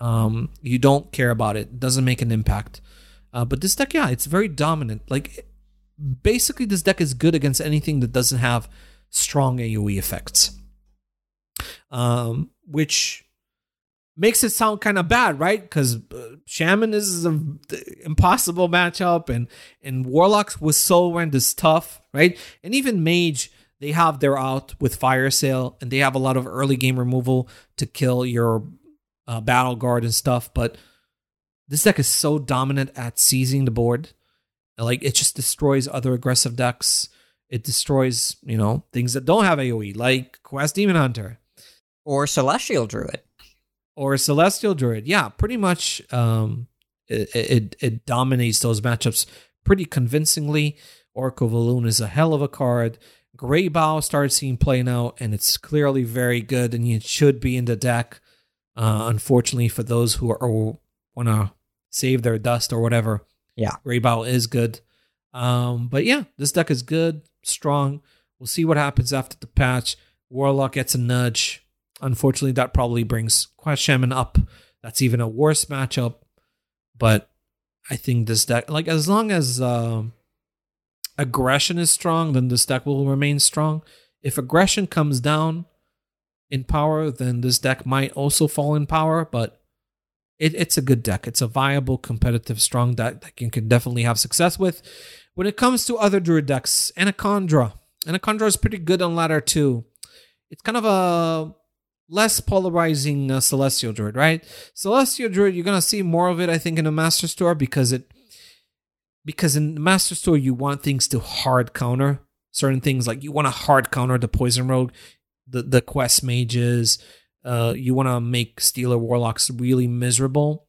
Speaker 3: Um, you don't care about it. doesn't make an impact. Uh, but this deck, yeah, it's very dominant. Like basically, this deck is good against anything that doesn't have strong AoE effects. Um, which makes it sound kind of bad, right? Because uh, Shaman is an impossible matchup, and and Warlocks with Soul is tough, right? And even Mage, they have their out with Fire Sale, and they have a lot of early game removal to kill your uh, Battle Guard and stuff. But this deck is so dominant at seizing the board, like it just destroys other aggressive decks. It destroys, you know, things that don't have AoE, like Quest Demon Hunter
Speaker 2: Or Celestial Druid.
Speaker 3: or Celestial Druid. Yeah, pretty much. Um, it, it it dominates those matchups pretty convincingly. Oracle Valoon is a hell of a card. Greybough started seeing play now, and it's clearly very good, and it should be in the deck. Uh, unfortunately, for those who are want to save their dust or whatever,
Speaker 2: Yeah.
Speaker 3: Greybough is good. Um, but yeah, this deck is good, strong. We'll see what happens after the patch. Warlock gets a nudge. Unfortunately, that probably brings Quest Shaman up. That's even a worse matchup. But I think this deck, like as long as um aggression is strong, then this deck will remain strong. If aggression comes down in power, then this deck might also fall in power. But it, it's a good deck. It's a viable, competitive, strong deck that you can definitely have success with. When it comes to other druid decks, Anacondra. Anacondra is pretty good on ladder too. It's kind of a less polarizing uh, Celestial Druid, right? Celestial Druid, you're gonna see more of it, I think, in the Masters Tour because it because in the Masters Tour you want things to hard counter certain things. Like you want to hard counter the Poison Rogue, the the Quest Mages. Uh, you want to make Stealer Warlocks really miserable,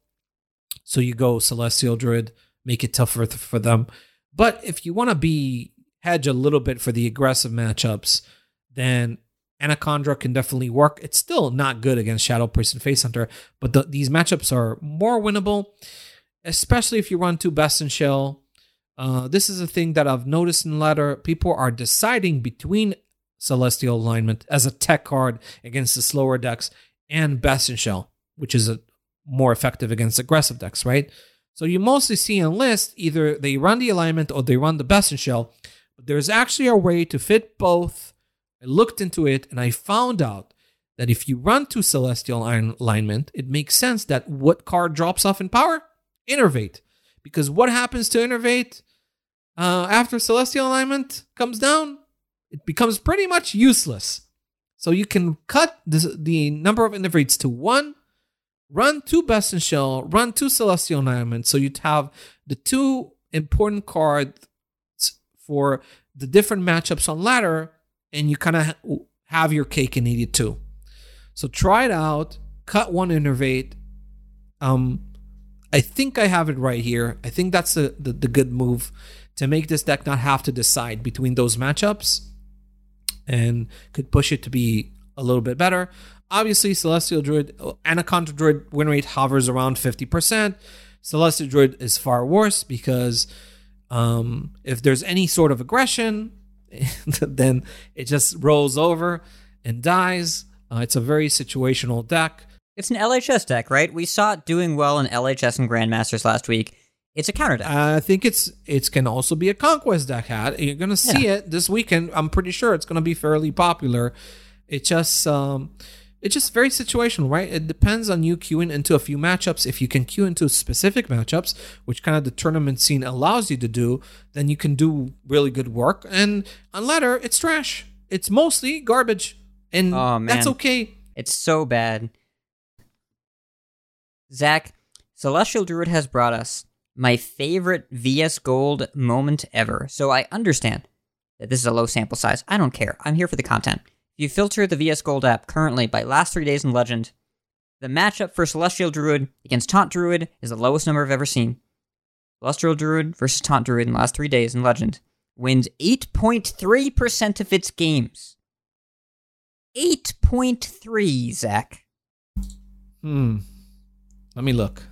Speaker 3: so you go Celestial Druid, make it tougher for them. But if you want to be hedge a little bit for the aggressive matchups, then Anacondra can definitely work. It's still not good against Shadow Priest and Face Hunter, but the, these matchups are more winnable, especially if you run two Best in Shell. Uh, this is a thing that I've noticed in ladder. People are deciding between Celestial Alignment as a tech card against the slower decks and Best in Shell, which is a more effective against aggressive decks, right? So you mostly see in list either they run the alignment or they run the Best in Shell. But there's actually a way to fit both. I looked into it and I found out that if you run to Celestial Alignment, it makes sense that what card drops off in power? Innervate. Because what happens to Innervate uh, after Celestial Alignment comes down? It becomes pretty much useless. So you can cut the, the number of Innervates to one, run two Best in Shell, run two Celestial Alignment. So you'd have the two important cards for the different matchups on ladder, and you kind of have your cake and eat it too. So try it out. Cut one Innervate. Um, I think I have it right here. I think that's the, the, the good move to make this deck not have to decide between those matchups and could push it to be a little bit better. Obviously, Celestial Druid, Anacondra Druid win rate hovers around 50%. Celestial Druid is far worse because um, if there's any sort of aggression, then it just rolls over and dies. Uh, it's a very situational deck.
Speaker 2: It's an LHS deck, right? We saw it doing well in LHS and Grandmasters last week. It's a counter deck.
Speaker 3: I think it's it can also be a conquest deck. Hat you're gonna see yeah. it this weekend. I'm pretty sure it's gonna be fairly popular. It just um, it's just very situational, right? It depends on you queuing into a few matchups. If you can queue into specific matchups, which kind of the tournament scene allows you to do, then you can do really good work. And on ladder, it's trash. It's mostly garbage, and oh, that's okay.
Speaker 2: It's so bad. Zach, Celestial Druid has brought us my favorite VS Gold moment ever. So I understand that this is a low sample size. I don't care. I'm here for the content. If you filter the VS Gold app currently by last three days in Legend, the matchup for Celestial Druid against Taunt Druid is the lowest number I've ever seen. Celestial Druid versus Taunt Druid in the last three days in Legend wins 8.3% of its games. 8.3, Zach.
Speaker 3: Hmm. Let me look.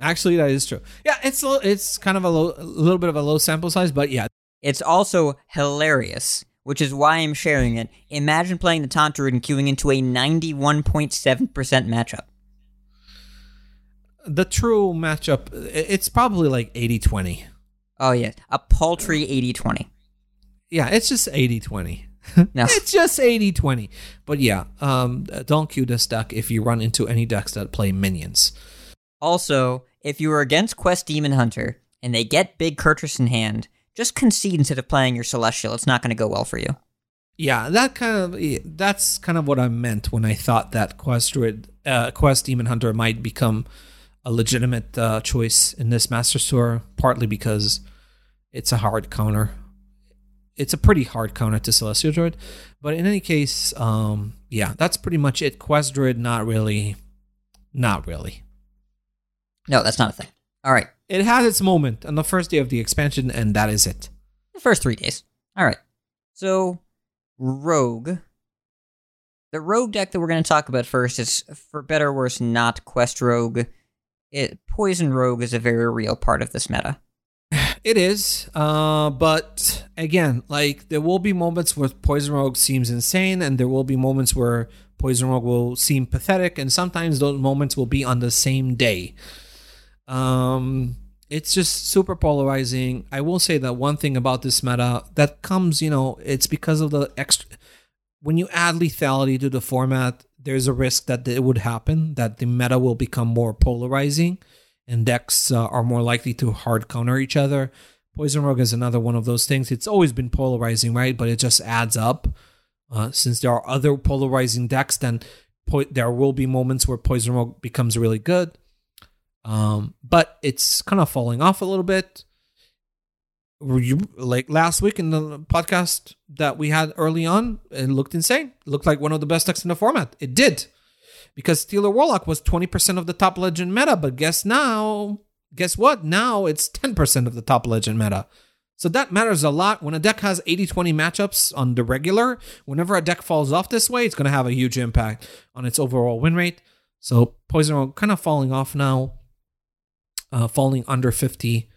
Speaker 3: Actually, that is true. Yeah, it's it's kind of a, low, a little bit of a low sample size, but yeah.
Speaker 2: It's also hilarious, which is why I'm sharing it. Imagine playing the Taunt Druid and queuing into a 91.7% matchup.
Speaker 3: The true matchup, it's probably like 80 20.
Speaker 2: Oh, yeah. A paltry 80 20.
Speaker 3: Yeah, it's just 80 20. No. it's just 80 20. But yeah, um, don't queue this deck if you run into any decks that play minions.
Speaker 2: Also, if you are against Quest Demon Hunter and they get Big Kurtrus in hand, just concede instead of playing your Celestial. It's not going to go well for you.
Speaker 3: Yeah, that kind of that's kind of what I meant when I thought that Quest Druid, uh, Quest Demon Hunter might become a legitimate uh, choice in this Masters Tour. Partly because it's a hard counter. It's a pretty hard counter to Celestial Druid, but in any case, um, yeah, that's pretty much it. Quest Druid, not really, not really.
Speaker 2: No, that's not a thing. All right.
Speaker 3: It has its moment on the first day of the expansion, and that is it.
Speaker 2: The first three days. All right. So, Rogue. The Rogue deck that we're going to talk about first is, for better or worse, not Quest Rogue. It, Poison Rogue is a very real part of this meta.
Speaker 3: It is, uh, but again, like there will be moments where Poison Rogue seems insane, and there will be moments where Poison Rogue will seem pathetic, and sometimes those moments will be on the same day. Um, it's just super polarizing. I will say that one thing about this meta that comes, you know, it's because of the extra. When you add lethality to the format, there's a risk that it would happen that the meta will become more polarizing, and decks uh, are more likely to hard counter each other. Poison Rogue is another one of those things. It's always been polarizing, right? But it just adds up. Uh, since there are other polarizing decks, then po- there will be moments where Poison Rogue becomes really good. Um, but it's kind of falling off a little bit. Were you like last week in the podcast that we had early on? It looked insane. It looked like one of the best decks in the format. It did, because Stealer Warlock was twenty percent of the top legend meta. But guess now, guess what? Now it's ten percent of the top legend meta. So that matters a lot. When a deck has 80 20 matchups on the regular, whenever a deck falls off this way, it's going to have a huge impact on its overall win rate. So Poison Rogue kind of falling off now, uh, falling under 50%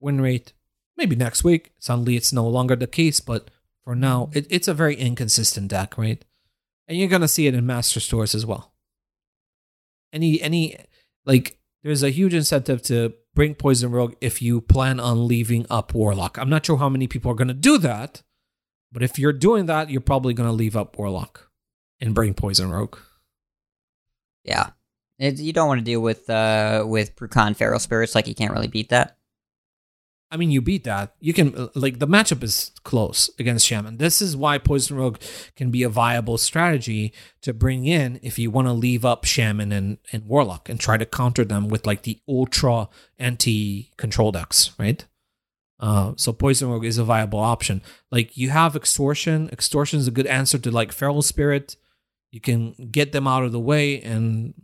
Speaker 3: win rate. Maybe next week, suddenly it's no longer the case, but for now, it, it's a very inconsistent deck, right? And you're going to see it in Masters Tours as well. Any, any, like, there's a huge incentive to bring Poison Rogue if you plan on leaving up Warlock. I'm not sure how many people are going to do that, but if you're doing that, you're probably going to leave up Warlock and bring Poison Rogue.
Speaker 2: Yeah. It, you don't want to deal with uh with Bru'kan Feral Spirits, like you can't really beat that.
Speaker 3: I mean, you beat that. You can like the matchup is close against Shaman. This is why Poison Rogue can be a viable strategy to bring in if you want to leave up Shaman and, and Warlock and try to counter them with like the ultra anti control decks, right? Uh, so Poison Rogue is a viable option. Like you have Extortion. Extortion is a good answer to like Feral Spirit. You can get them out of the way, and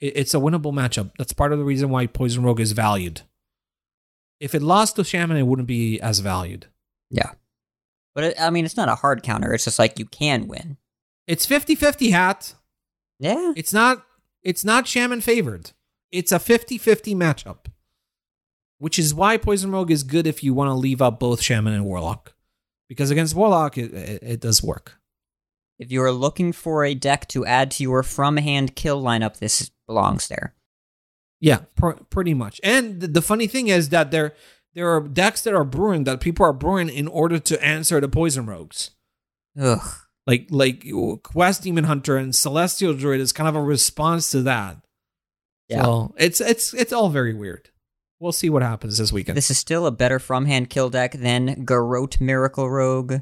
Speaker 3: it, it's a winnable matchup. That's part of the reason why Poison Rogue is valued. If it lost to Shaman, it wouldn't be as valued.
Speaker 2: Yeah. But it, I mean, it's not a hard counter. It's just like you can win.
Speaker 3: It's 50-50 hat.
Speaker 2: Yeah.
Speaker 3: It's not it's not Shaman favored. It's a 50-50 matchup. Which is why Poison Rogue is good if you want to leave up both Shaman and Warlock. Because against Warlock it, it, it does work.
Speaker 2: If you are looking for a deck to add to your from hand kill lineup, this belongs there.
Speaker 3: Yeah, pr- pretty much. And the, the funny thing is that there there are decks that are brewing that people are brewing in order to answer the Poison Rogues.
Speaker 2: Ugh.
Speaker 3: Like like Quest Demon Hunter and Celestial Druid is kind of a response to that.
Speaker 2: Yeah.
Speaker 3: So it's it's it's all very weird. We'll see what happens this weekend.
Speaker 2: This is still a better from hand kill deck than Garrote Miracle Rogue.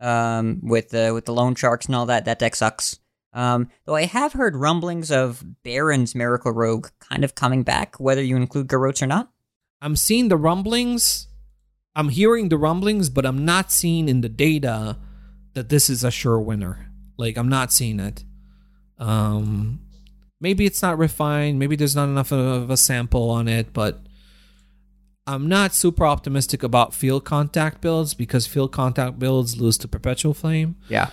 Speaker 2: Um, with the with the Loan Sharks and all that. That deck sucks. Um, though I have heard rumblings of Baron's Miracle Rogue kind of coming back, whether you include Garrotes or not.
Speaker 3: I'm seeing the rumblings. I'm hearing the rumblings, but I'm not seeing in the data that this is a sure winner. Like I'm not seeing it. Um, maybe it's not refined. Maybe there's not enough of a sample on it, but I'm not super optimistic about field contact builds because field contact builds lose to perpetual flame.
Speaker 2: Yeah.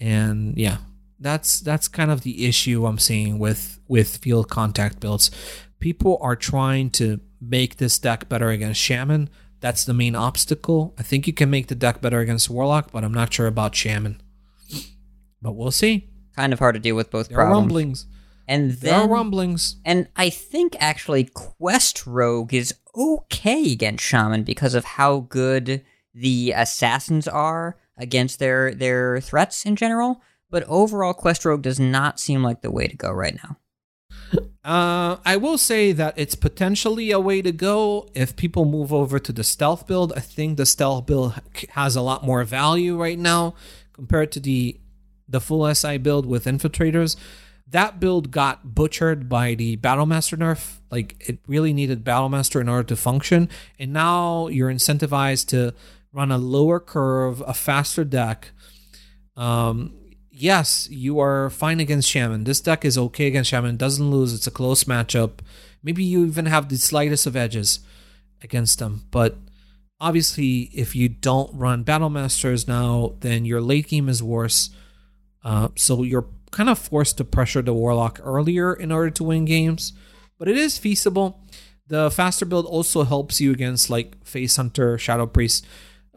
Speaker 3: And yeah, that's that's kind of the issue I'm seeing with with field contact builds. People are trying to make this deck better against Shaman. That's the main obstacle. I think you can make the deck better against Warlock, but I'm not sure about Shaman. But we'll see.
Speaker 2: Kind of hard to deal with both
Speaker 3: There are rumblings.
Speaker 2: And
Speaker 3: There are rumblings.
Speaker 2: And I think actually Quest Rogue is okay against Shaman because of how good the assassins are against their their threats in general. But overall, Quest Rogue does not seem like the way to go right now.
Speaker 3: Uh, I will say that it's potentially a way to go if people move over to the stealth build. I think the stealth build has a lot more value right now compared to the the full SI build with infiltrators. That build got butchered by the Battlemaster nerf. Like it really needed Battlemaster in order to function, and now you're incentivized to run a lower curve, a faster deck. Um, yes, you are fine against Shaman. This deck is okay against Shaman. Doesn't lose. It's a close matchup. Maybe you even have the slightest of edges against them. But obviously, if you don't run Battle Masters now, then your late game is worse. Uh, so you're kind of forced to pressure the Warlock earlier in order to win games. But it is feasible. The faster build also helps you against like Face Hunter, Shadow Priest.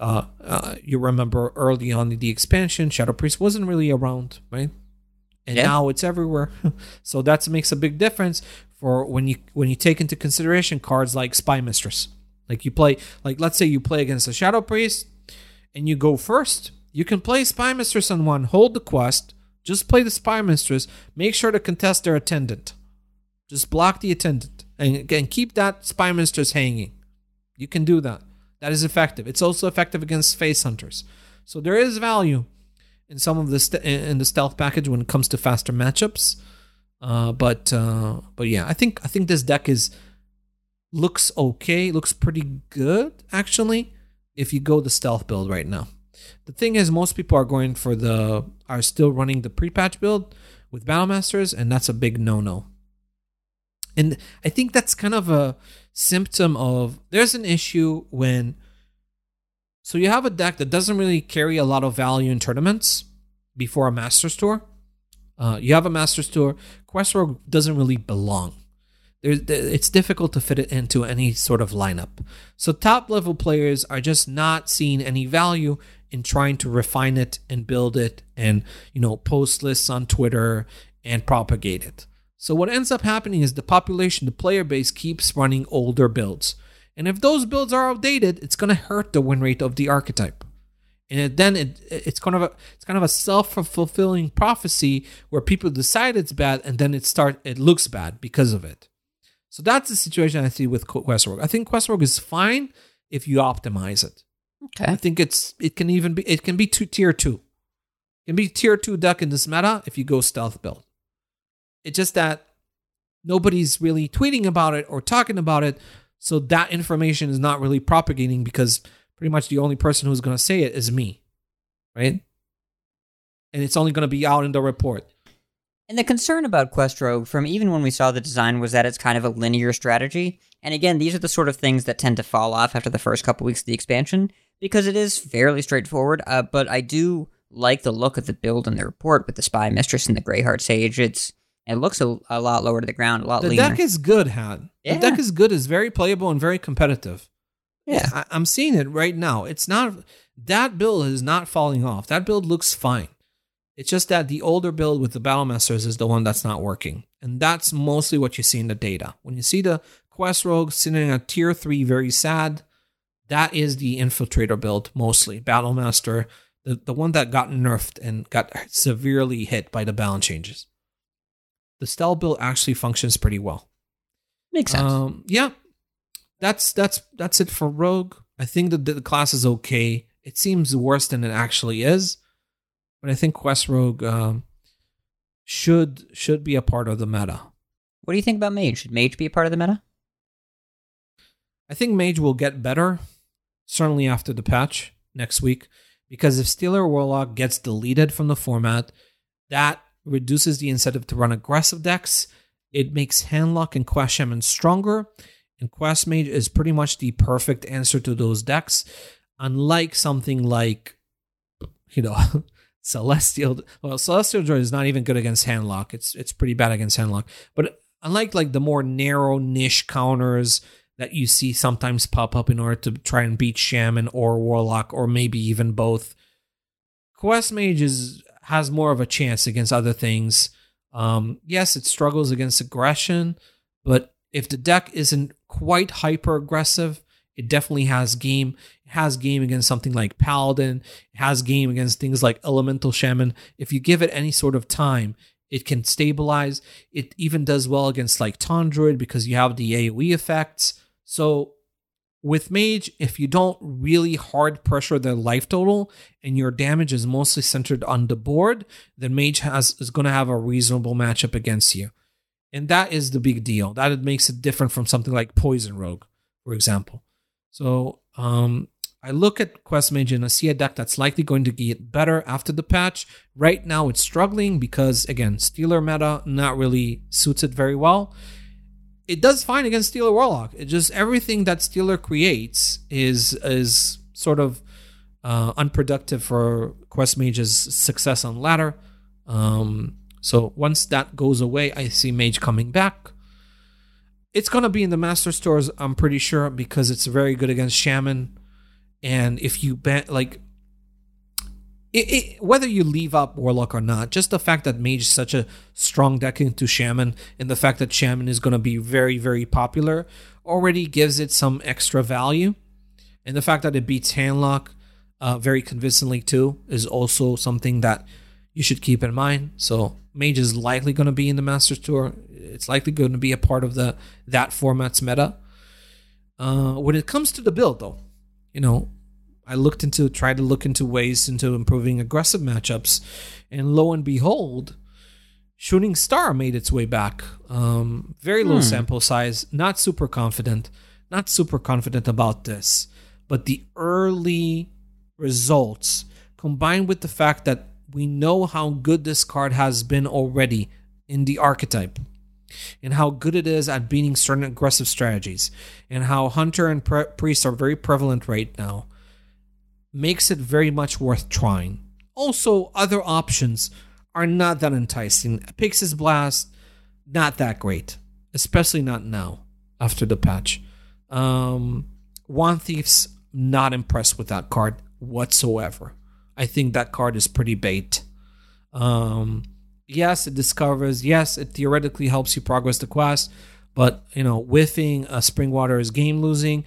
Speaker 3: Uh, uh, you remember early on in the expansion, Shadow Priest wasn't really around, right? And
Speaker 2: Yeah.
Speaker 3: now it's everywhere. so that makes a big difference for when you when you take into consideration cards like Spymistress. Like you play, like let's say you play against a Shadow Priest, and you go first. You can play Spymistress on one, hold the quest, just play the Spymistress. Make sure to contest their attendant. Just block the attendant and, and keep that Spy Mistress hanging You can do that. That is effective. It's also effective against face hunters. So there is value in some of the st- in the stealth package when it comes to faster matchups. Uh, but uh, but yeah, I think I think this deck is looks okay, looks pretty good actually. If you go the stealth build right now, the thing is most people are going for the are still running the pre-patch build with battle masters, and that's a big no-no. And I think that's kind of a symptom of there's an issue when so you have a deck that doesn't really carry a lot of value in tournaments before a Masters tour. Uh, you have a Masters tour. Quest Rogue doesn't really belong. It's difficult to fit it into any sort of lineup. So top level players are just not seeing any value in trying to refine it and build it and you know post lists on Twitter and propagate it. So what ends up happening is the population, the player base keeps running older builds. And if those builds are outdated, it's going to hurt the win rate of the archetype. And it, then it, it's kind of a it's kind of a self fulfilling prophecy where people decide it's bad and then it start it looks bad because of it. So that's the situation I see with Quest Rogue. I think Quest Rogue is fine if you optimize it.
Speaker 2: Okay.
Speaker 3: I think it's it can even be it can be two tier two. It can be tier two duck in this meta if you go stealth build. It's just that nobody's really tweeting about it or talking about it. So that information is not really propagating because pretty much the only person who's going to say it is me. Right? And it's only going to be out in the report.
Speaker 2: And the concern about Quest Rogue from even when we saw the design was that it's kind of a linear strategy. And again, these are the sort of things that tend to fall off after the first couple weeks of the expansion because it is fairly straightforward. Uh, but I do like the look of the build in the report with the Spymistress and the Greyheart Sage. It's it looks a, a lot lower to the ground, a lot
Speaker 3: the
Speaker 2: leaner.
Speaker 3: deck is good, Han.
Speaker 2: Yeah.
Speaker 3: The deck is good, is very playable and very competitive.
Speaker 2: Yeah.
Speaker 3: I, I'm seeing it right now. It's not that build is not falling off. That build looks fine. It's just that the older build with the Battlemasters is the one that's not working. And that's mostly what you see in the data. When you see the Quest Rogue sitting at tier 3, very sad, that is the Infiltrator build mostly. Battlemaster, the, the one that got nerfed and got severely hit by the balance changes. The Stealth build actually functions pretty well.
Speaker 2: Makes sense.
Speaker 3: Um, yeah, that's that's that's it for Rogue. I think that the class is okay. It seems worse than it actually is, but I think Quest Rogue um, should should be a part of the meta.
Speaker 2: what do you think about Mage? Should Mage be a part of the meta?
Speaker 3: I think Mage will get better, certainly after the patch next week, because if Stealer Warlock gets deleted from the format, that reduces the incentive to run aggressive decks. It makes Handlock and Quest Shaman stronger, and Quest Mage is pretty much the perfect answer to those decks. Unlike something like, you know, Celestial. Well, Celestial Druid is not even good against Handlock. It's it's pretty bad against Handlock. But unlike like the more narrow niche counters that you see sometimes pop up in order to try and beat Shaman or Warlock or maybe even both, Quest Mage is, has more of a chance against other things. Um, yes, it struggles against aggression, but if the deck isn't quite hyper aggressive, it definitely has game. It has game against something like Paladin. It has game against things like Elemental Shaman. If you give it any sort of time, it can stabilize. It even does well against like Taunt Druid because you have the AoE effects. So with Mage, if you don't really hard pressure their life total and your damage is mostly centered on the board, then Mage has is going to have a reasonable matchup against you. And that is the big deal. That it makes it different from something like Poison Rogue, for example. So um, I look at Quest Mage and I see a deck that's likely going to get better after the patch. Right now, it's struggling because, again, Stealer meta not really suits it very well. It does fine against Stealer Warlock. It just everything that Stealer creates is is sort of uh, unproductive for Quest Mage's success on ladder. Um, so once that goes away, I see Mage coming back. It's gonna be in the Masters Tours, I'm pretty sure, because it's very good against Shaman. And if you ban like it, it, whether you leave up Warlock or not, just the fact that Mage is such a strong deck into Shaman, and the fact that Shaman is going to be very, very popular, already gives it some extra value. And the fact that it beats Handlock uh, very convincingly too is also something that you should keep in mind. So Mage is likely going to be in the Masters Tour. It's likely going to be a part of the that format's meta. Uh, when it comes to the build, though, you know, I looked into, tried to look into ways into improving aggressive matchups, and lo and behold, Shooting Star made its way back. Um, very low
Speaker 2: Hmm.
Speaker 3: sample size, not super confident, not super confident about this, but the early results combined with the fact that we know how good this card has been already in the archetype and how good it is at beating certain aggressive strategies and how hunter and pre- priest are very prevalent right now makes it very much worth trying also other options are not that enticing pixis blast not that great especially not now after the patch um Wand Thief's not impressed with that card whatsoever. I think that card is pretty bait. Um, yes, it discovers. Yes, it theoretically helps you progress the quest, but you know, whiffing a Springwater is game losing,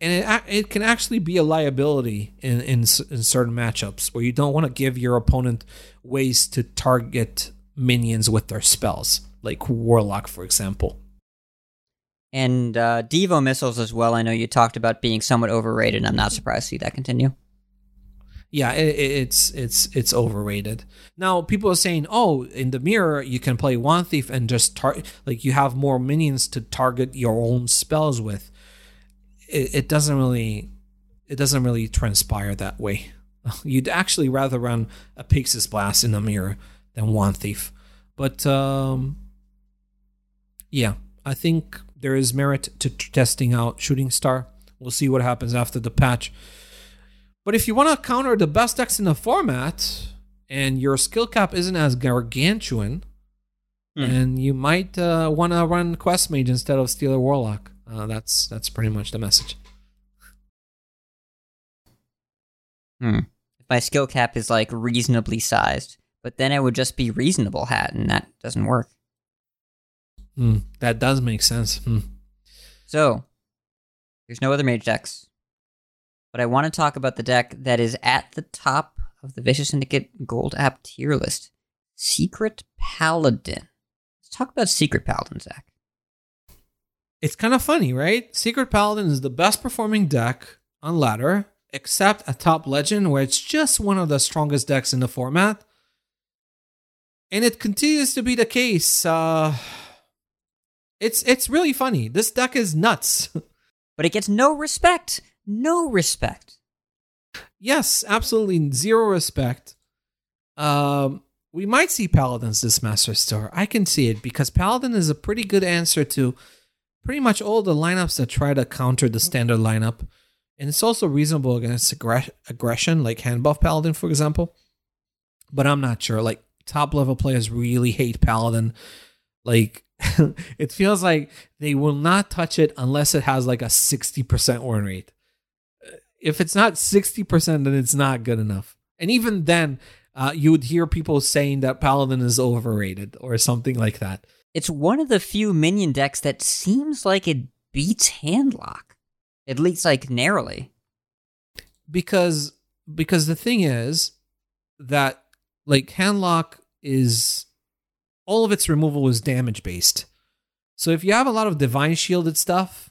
Speaker 3: and it it can actually be a liability in in, in certain matchups where you don't want to give your opponent ways to target minions with their spells, like Warlock, for example.
Speaker 2: And uh, Devo missiles as well. I know you talked about being somewhat overrated, and I'm not surprised to see that continue.
Speaker 3: Yeah, it, it- it's it's it's overrated. Now people are saying, "Oh, in the mirror you can play Wand Thief and just tar- like you have more minions to target your own spells with." It, it doesn't really it doesn't really transpire that way. You'd actually rather run a Pixis Blast in the mirror than Wand Thief. But um yeah, I think there is merit to testing out Shooting Star. We'll see what happens after the patch. But if you want to counter the best decks in the format and your skill cap isn't as gargantuan,
Speaker 2: Hmm.
Speaker 3: and you might uh, want to run Quest Mage instead of Stealer Warlock. Uh, that's that's pretty much the message.
Speaker 2: Hmm. If my skill cap is like reasonably sized, but then it would just be reasonable hat, and that doesn't work.
Speaker 3: Hmm, that does make sense. Hmm.
Speaker 2: So, there's no other mage decks. But I want to talk about the deck that is at the top of the Vicious Syndicate Gold app tier list Secret Paladin. Let's talk about Secret Paladin, Zach.
Speaker 3: It's kind of funny, right? Secret Paladin is the best performing deck on ladder, except a top legend where it's just one of the strongest decks in the format. And it continues to be the case. Uh, it's it's really funny. This deck is nuts.
Speaker 2: But it gets no respect. No respect.
Speaker 3: yes, absolutely zero respect. Um, we might see Paladins this Masters Tour. I can see it because Paladin is a pretty good answer to pretty much all the lineups that try to counter the standard lineup. And it's also reasonable against aggression, like hand buff Paladin, for example. But I'm not sure. Like top level players really hate Paladin. Like it feels like they will not touch it unless it has like a 60% win rate. If it's not 60%, then it's not good enough. And even then, uh, you would hear people saying that Paladin is overrated or something like that.
Speaker 2: It's one of the few minion decks that seems like it beats Handlock. At least, like, narrowly.
Speaker 3: because because the thing is that like handlock is all of its removal is damage based so if you have a lot of divine shielded stuff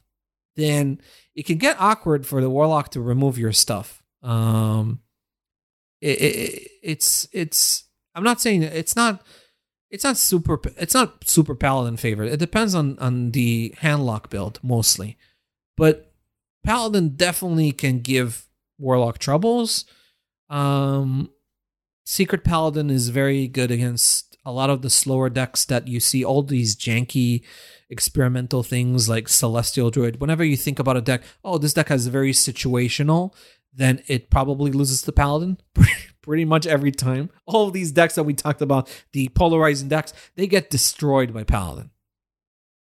Speaker 3: then it can get awkward for the warlock to remove your stuff um it, it, it's it's i'm not saying it's not it's not super it's not super paladin favorite it depends on on the handlock build mostly. But paladin definitely can give warlock troubles. Um secret paladin is very good against a lot of the slower decks that you see all these janky experimental things like celestial druid. Whenever you think about a deck oh this deck has very situational then it probably loses to paladin pretty much every time all of these decks that we talked about the polarizing decks they get destroyed by paladin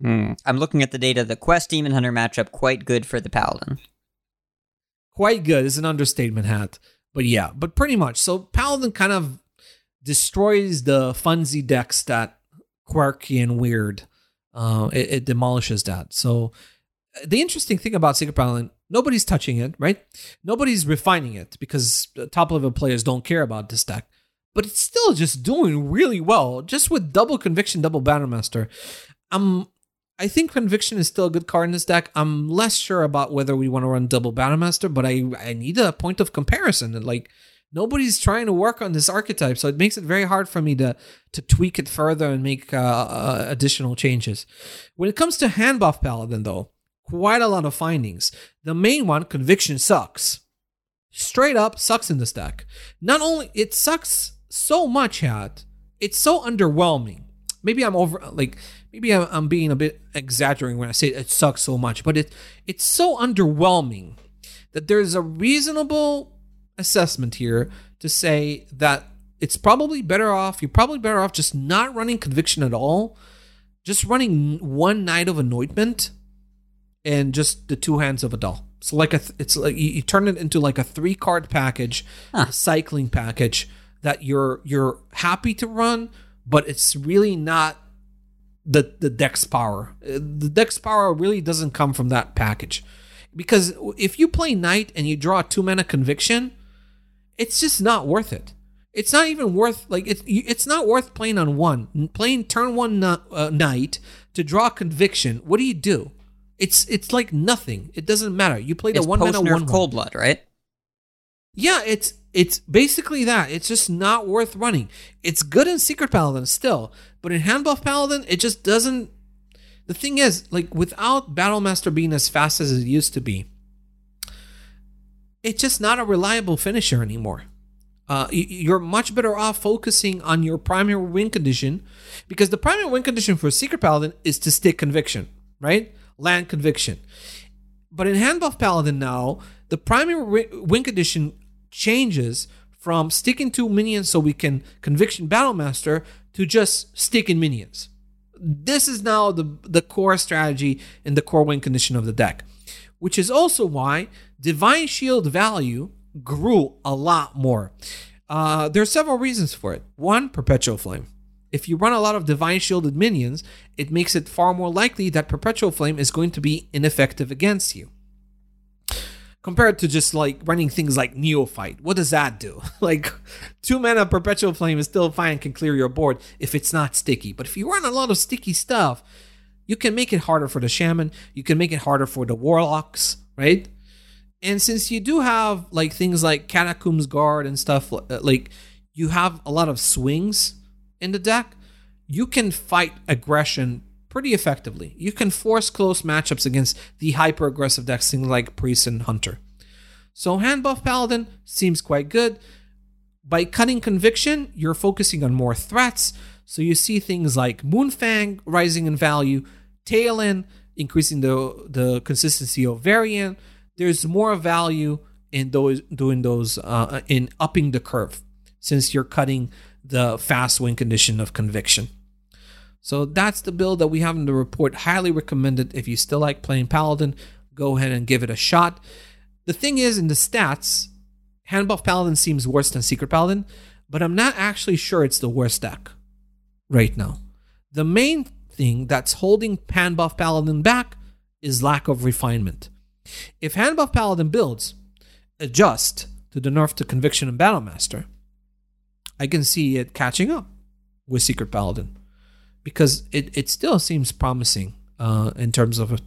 Speaker 2: Hmm. I'm looking at the data. The Quest Demon Hunter matchup quite good for the Paladin.
Speaker 3: quite good is an understatement hat but yeah but pretty much so paladin kind of destroys the funsy decks that quirky and weird uh it, it demolishes that so the interesting thing about secret paladin nobody's touching it right nobody's refining it because top level players don't care about this deck but it's still just doing really well just with double conviction double Battlemaster um I think Conviction is still a good card in this deck. I'm less sure about whether we want to run double Battlemaster, but I I need a point of comparison. And like nobody's trying to work on this archetype, so it makes it very hard for me to to tweak it further and make uh, uh, additional changes. When it comes to hand buff Paladin, though, quite a lot of findings. The main one, Conviction, sucks. Straight up sucks in this deck. Not only it sucks so much, hat it's so underwhelming. Maybe I'm over like maybe I'm, I'm being a bit exaggerating when I say it sucks so much, but it it's so underwhelming that there's a reasonable assessment here to say that it's probably better off. You're probably better off just not running conviction at all, just running one Knight of Anointment, and just the two Hands of A'dal. So like a, th- it's like you, you turn it into like a three card package,
Speaker 2: Huh.
Speaker 3: a cycling package that you're you're happy to run, but it's really not the the dex power. Uh, The dex power really doesn't come from that package, because if you play knight and you draw a two mana conviction, it's just not worth it. It's not even worth like it's it's not worth playing on one playing turn one uh, knight to draw conviction. What do you do? It's it's like nothing. It doesn't matter. You play the one mana one
Speaker 2: cold blood, right?
Speaker 3: Yeah, it's it's basically that. It's just not worth running. It's good in Secret Paladin still, but in Hand Buff Paladin, it just doesn't. The thing is, like without Battlemaster being as fast as it used to be, it's just not a reliable finisher anymore. Uh, you're much better off focusing on your primary win condition because the primary win condition for Secret Paladin is to stick conviction, right? Land conviction. But in Hand Buff Paladin now, the primary wi- win condition changes from sticking to minions so we can conviction Battlemaster to just sticking minions. This is now the, the core strategy and the core win condition of the deck, which is also why Divine Shield value grew a lot more. Uh, there are several reasons for it. One, Perpetual Flame. If you run a lot of Divine Shielded minions, it makes it far more likely that Perpetual Flame is going to be ineffective against you. Compared to just like running things like Neophyte. What does that do? like, two mana Perpetual Flame is still fine, can clear your board if it's not sticky. But if you run a lot of sticky stuff, you can make it harder for the Shaman, you can make it harder for the Warlocks, right? And since you do have like things like Catacombs Guard and stuff, uh, like you have a lot of swings in the deck, you can fight aggression pretty effectively. You can force close matchups against the hyper aggressive decks, things like Priest and Hunter. So hand buff Paladin seems quite good. By cutting conviction, you're focusing on more threats. So you see things like Moonfang rising in value, Talon increasing the the consistency of Varian. There's more value in those doing those uh, in upping the curve since you're cutting the fast win condition of conviction. So that's the build that we have in the report. Highly recommended. If you still like playing Paladin, go ahead and give it a shot. The thing is, in the stats, Hand Buff Paladin seems worse than Secret Paladin, but I'm not actually sure it's the worst deck right now. The main thing that's holding Hand Buff Paladin back is lack of refinement. If Hand Buff Paladin builds adjust to the nerf to Conviction and Battlemaster, I can see it catching up with Secret Paladin because it, it still seems promising uh, in terms of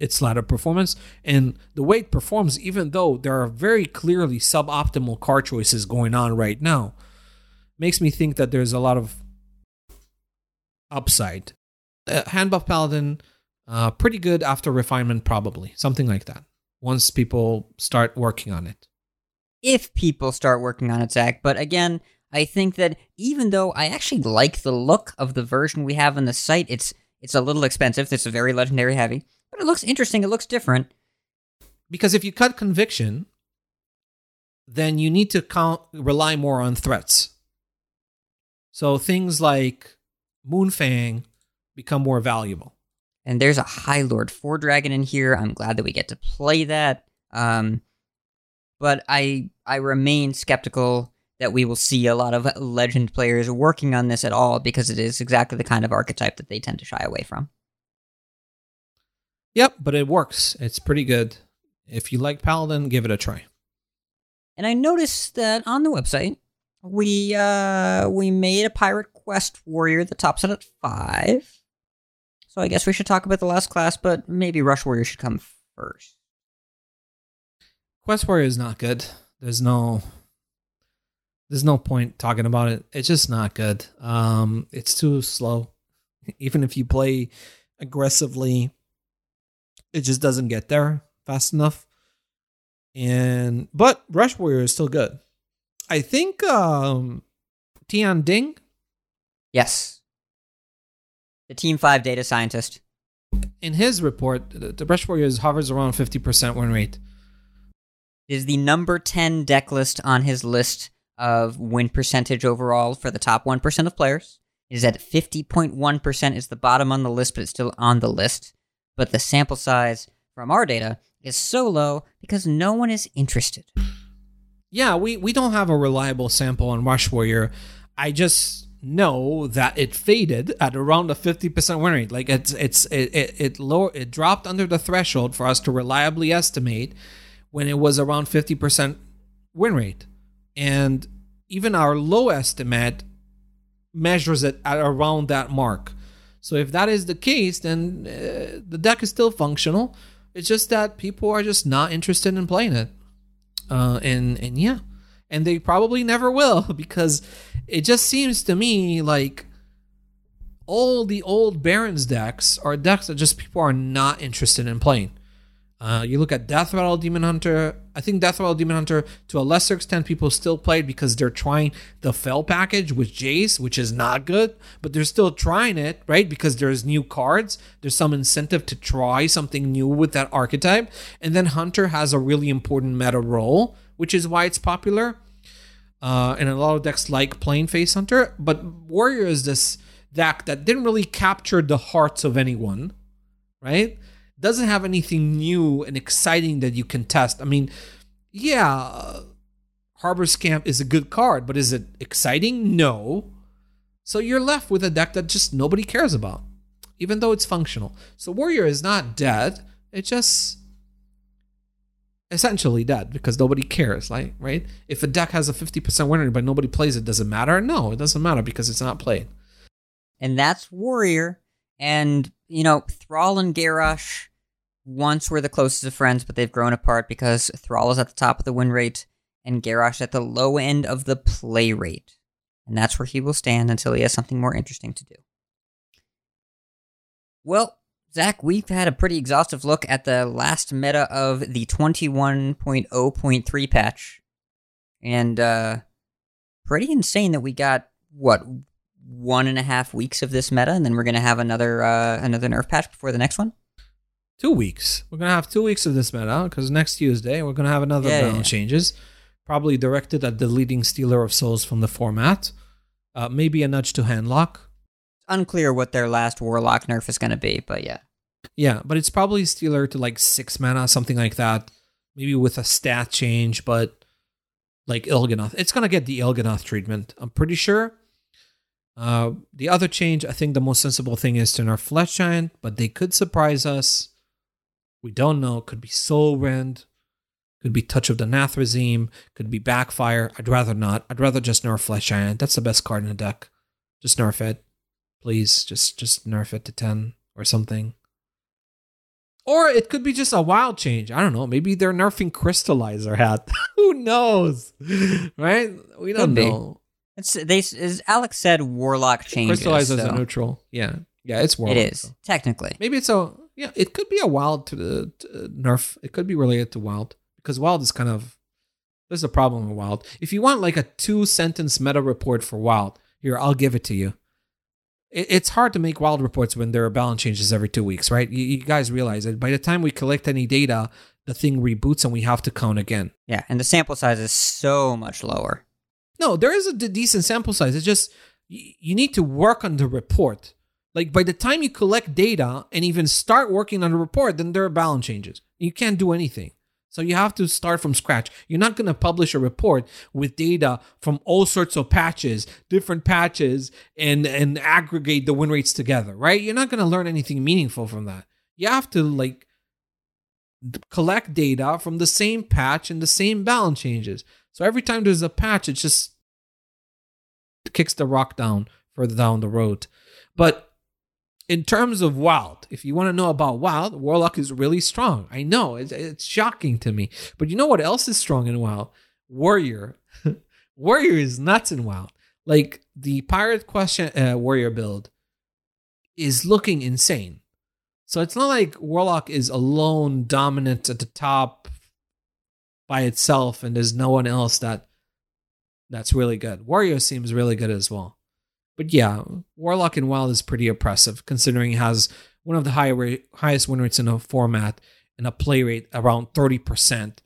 Speaker 3: its ladder performance and the way it performs, even though there are very clearly suboptimal car choices going on right now, makes me think that there's a lot of upside. Uh, Hand buff Paladin, uh, pretty good after refinement, probably something like that. Once people start working on it.
Speaker 2: if people start working on it, Zach. But again, I think that even though I actually like the look of the version we have on the site, it's it's a little expensive. It's a very legendary heavy, but it looks interesting. It looks different.
Speaker 3: because if you cut conviction, then you need to count rely more on threats. So things like Moonfang become more valuable.
Speaker 2: And there's a Highlord Fordragon in here. I'm glad that we get to play that. Um, but I I remain skeptical that we will see a lot of legend players working on this at all because it is exactly the kind of archetype that they tend to shy away from.
Speaker 3: Yep, but it works. It's pretty good. If you like Paladin, give it a try.
Speaker 2: And I noticed that on the website we uh we made a pirate quest warrior that tops it at five. So I guess we should talk about the last class, but maybe Rush Warrior should come first.
Speaker 3: Quest Warrior is not good. There's no there's no point talking about it. It's just not good. Um it's too slow. Even if you play aggressively, it just doesn't get there fast enough. And but Rush Warrior is still good. I think um Tian Ding
Speaker 2: Yes. The Team 5 data scientist.
Speaker 3: in his report, the, the Rush Warrior hovers around 50% win rate.
Speaker 2: is the number 10 deck list on his list of win percentage overall for the top 1% of players. It is at 50.1% is the bottom on the list, but it's still on the list. But the sample size from our data is so low because no one is interested.
Speaker 3: yeah, we we don't have a reliable sample on Rush Warrior. I just know that it faded at around a fifty percent win rate. Like it's it's it it, it lower it dropped under the threshold for us to reliably estimate when it was around fifty percent win rate, and even our low estimate measures it at around that mark. So if that is the case, then uh, the deck is still functional. It's just that people are just not interested in playing it uh, and and yeah, and they probably never will because it just seems to me like all the old Barrens decks are decks that just people are not interested in playing. Uh, you look at Death Rattle Demon Hunter. I think Death Rattle Demon Hunter, to a lesser extent, people still play it because they're trying the Fel package with Jace, which is not good, but they're still trying it, right? Because there's new cards. There's some incentive to try something new with that archetype. And then Hunter has a really important meta role, which is why it's popular. Uh, and a lot of decks like playing Face Hunter, but Warrior is this deck that didn't really capture the hearts of anyone, right? Doesn't have anything new and exciting that you can test. I mean, yeah, uh, Harbor Scamp is a good card, but is it exciting? No. So you're left with a deck that just nobody cares about, even though it's functional. So Warrior is not dead. It just essentially dead because nobody cares, like right? If a deck has a 50% winner but nobody plays it, does it matter? No, it doesn't matter because it's not played.
Speaker 2: And that's Warrior. And, you know, Thrall and Garrosh once were the closest of friends, but they've grown apart because Thrall is at the top of the win rate and Garrosh at the low end of the play rate. And that's where he will stand until he has something more interesting to do. Well, Zach, we've had a pretty exhaustive look at the last meta of the 21.0.3 patch. And uh pretty insane that we got what one and a half weeks of this meta, and then we're gonna have another uh another nerf patch before the next one.
Speaker 3: Two weeks. We're gonna have two weeks of this meta because next Tuesday we're gonna have another
Speaker 2: Yeah,
Speaker 3: balance
Speaker 2: yeah.
Speaker 3: changes, probably directed at the leading stealer of souls from the format. Uh, maybe a nudge to handlock.
Speaker 2: Unclear what their last warlock nerf is gonna be, but yeah.
Speaker 3: Yeah, but it's probably stealer to like six mana, something like that. Maybe with a stat change, but like Il'gynoth. It's gonna get the Il'gynoth treatment. I'm pretty sure. Uh, the other change, I think the most sensible thing is to nerf Flesh Giant, but they could surprise us. We don't know. Could be Soul Rend. Could be Touch of the Nathrezim. Could be Backfire. I'd rather not. I'd rather just nerf Flesh Giant. That's the best card in the deck. Just nerf it. Please. Just just nerf it to 10 or something. Or it could be just a wild change. I don't know. Maybe they're nerfing Crystallizer hat. Who knows? Right? We don't know.
Speaker 2: It's they as Alec said, warlock changes.
Speaker 3: Crystallizer's
Speaker 2: so
Speaker 3: a neutral. Yeah. Yeah, it's wild.
Speaker 2: it is technically.
Speaker 3: Maybe it's a yeah. It could be a wild to the to uh, nerf. It could be related to wild because wild is kind of there's a problem with wild. If you want like a two sentence meta report for wild, here I'll give it to you. It, it's hard to make wild reports when there are balance changes every two weeks, right? You, you guys realize that by the time we collect any data, the thing reboots and we have to count again.
Speaker 2: Yeah, and the sample size is so much lower.
Speaker 3: No, there is a d- decent sample size. It's just y- you need to work on the report. Like by the time you collect data and even start working on a report, then there are balance changes. You can't do anything. So you have to start from scratch. You're not going to publish a report with data from all sorts of patches, different patches, and and aggregate the win rates together, right? You're not going to learn anything meaningful from that. You have to like collect data from the same patch and the same balance changes. So every time there's a patch, it just kicks the rock down further down the road. But in terms of wild, if you want to know about wild, Warlock is really strong. I know it's, it's shocking to me, but you know what else is strong in wild? Warrior. warrior is nuts in wild. Like the pirate question uh, warrior build is looking insane. So it's not like Warlock is alone dominant at the top by itself and there's no one else that that's really good. Warrior seems really good as well. But yeah, Warlock in Wild is pretty oppressive considering it has one of the high rate, highest win rates in a format and a play rate around 30%.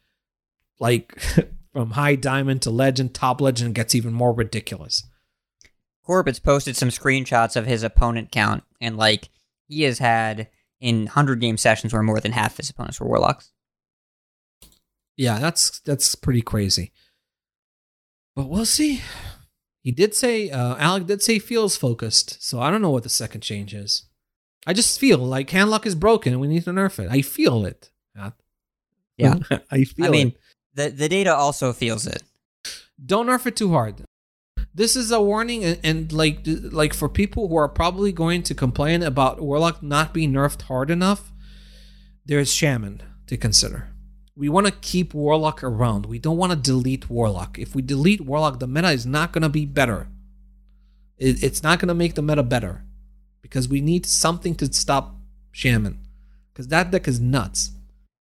Speaker 3: Like from high diamond to legend, top legend gets even more ridiculous.
Speaker 2: Corbett's posted some screenshots of his opponent count, and like he has had in hundred game sessions where more than half his opponents were warlocks.
Speaker 3: Yeah, that's that's pretty crazy. But we'll see. He did say uh, Alec did say feels focused, so I don't know what the second change is. I just feel like handlock is broken and we need to nerf it. I feel it.
Speaker 2: Yeah.
Speaker 3: I feel
Speaker 2: I mean,
Speaker 3: it.
Speaker 2: the the data also feels it.
Speaker 3: Don't nerf it too hard. This is a warning, and, and like like for people who are probably going to complain about Warlock not being nerfed hard enough, there's Shaman to consider. We want to keep Warlock around. We don't want to delete Warlock. If we delete Warlock, the meta is not going to be better. It, it's not going to make the meta better because we need something to stop Shaman because that deck is nuts.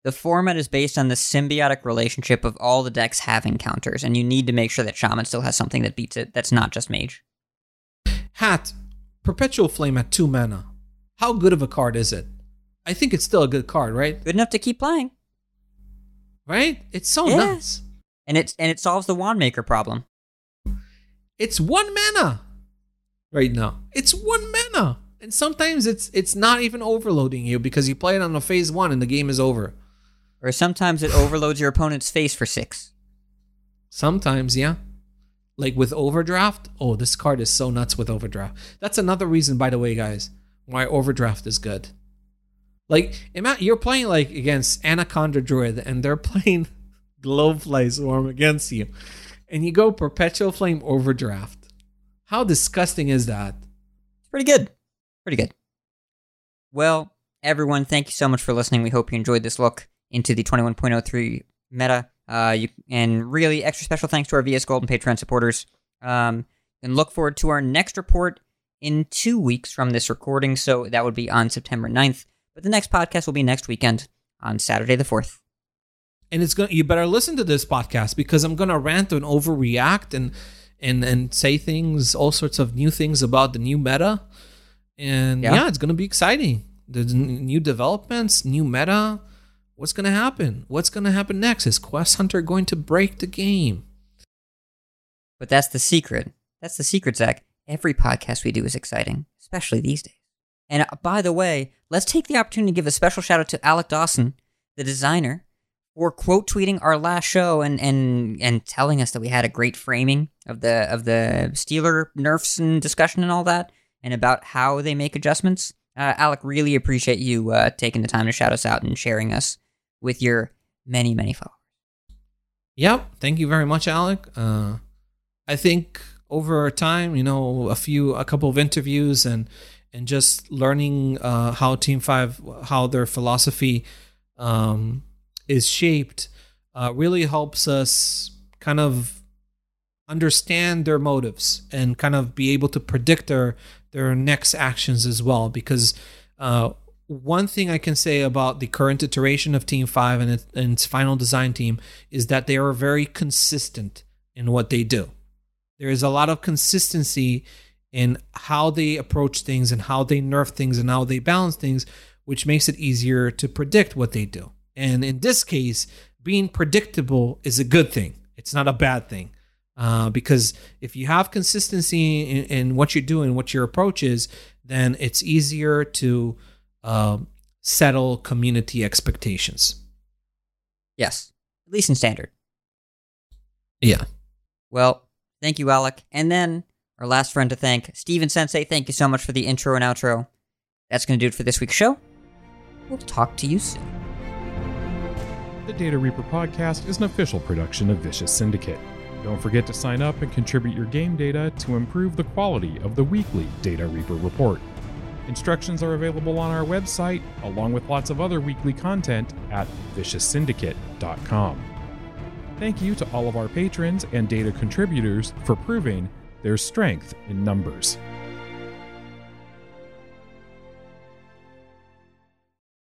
Speaker 2: The format is based on the symbiotic relationship of all the decks having counters, and you need to make sure that Shaman still has something that beats it that's not just Mage.
Speaker 3: Hat, Perpetual Flame at 2 mana. How good of a card is it? I think it's still a good card, right?
Speaker 2: Good enough to keep playing.
Speaker 3: Right? It's so
Speaker 2: Yeah.
Speaker 3: nuts.
Speaker 2: And it and it solves the Wandmaker problem.
Speaker 3: It's one mana right now. It's one mana. And sometimes it's it's not even overloading you because you play it on a phase one and the game is over.
Speaker 2: Or sometimes it overloads your opponent's face for six.
Speaker 3: Sometimes, yeah. Like with overdraft. Oh, this card is so nuts with overdraft. That's another reason, by the way, guys, why overdraft is good. Like, you're playing like against Anacondra Druid, and they're playing Glowfly Swarm against you, and you go Perpetual Flame overdraft. How disgusting is that?
Speaker 2: Pretty good. Pretty good. Well, everyone, thank you so much for listening. We hope you enjoyed this look into the 21.03 meta. Uh, you and really extra special thanks to our VS Gold and Patreon supporters. Um, and look forward to our next report in two weeks from this recording. So that would be on September 9th. But the next podcast will be next weekend on Saturday the 4th.
Speaker 3: and it's going to you better listen to this podcast because I'm going to rant and overreact and and and say things all sorts of new things about the new meta and
Speaker 2: Yeah.
Speaker 3: yeah, it's going to be exciting there's n- new developments new meta what's going to happen what's going to happen next is quest hunter going to break the game
Speaker 2: But that's the secret. That's the secret, Zach. Every podcast we do is exciting, especially these days. And uh, by the way, let's take the opportunity to give a special shout out to Alec Dawson, the designer, for quote tweeting our last show and and and telling us that we had a great framing of the of the Stealer nerfs and discussion and all that, and about how they make adjustments. Uh, Alec, really appreciate you uh, taking the time to shout us out and sharing us with your many many followers.
Speaker 3: Yep. Thank you very much, Alec. Uh, I think over time, you know, a few, a couple of interviews and and just learning uh, how Team Five, how their philosophy um, is shaped, uh, really helps us kind of understand their motives and kind of be able to predict their their next actions as well. Because uh, one thing I can say about the current iteration of Team Five and and its final design team is that they are very consistent in what they do. There is a lot of consistency in how they approach things and how they nerf things and how they balance things, which makes it easier to predict what they do. And in this case, being predictable is a good thing. It's not a bad thing. Uh, because if you have consistency in, in what you're doing, what your approach is, then it's easier to uh, settle community expectations.
Speaker 2: Yes, at least in standard.
Speaker 3: Yeah.
Speaker 2: Well, thank you, Alec. And then our last friend to thank, Steven Sensei. Thank you so much for the intro and outro. That's going to do it for this week's show. We'll talk to you soon.
Speaker 1: The Data Reaper podcast is an official production of Vicious Syndicate. Don't forget to sign up and contribute your game data to improve the quality of the weekly Data Reaper report. Instructions are available on our website, along with lots of other weekly content at vicioussyndicate.com. Thank you to all of our patrons and data contributors for proving there's strength in numbers.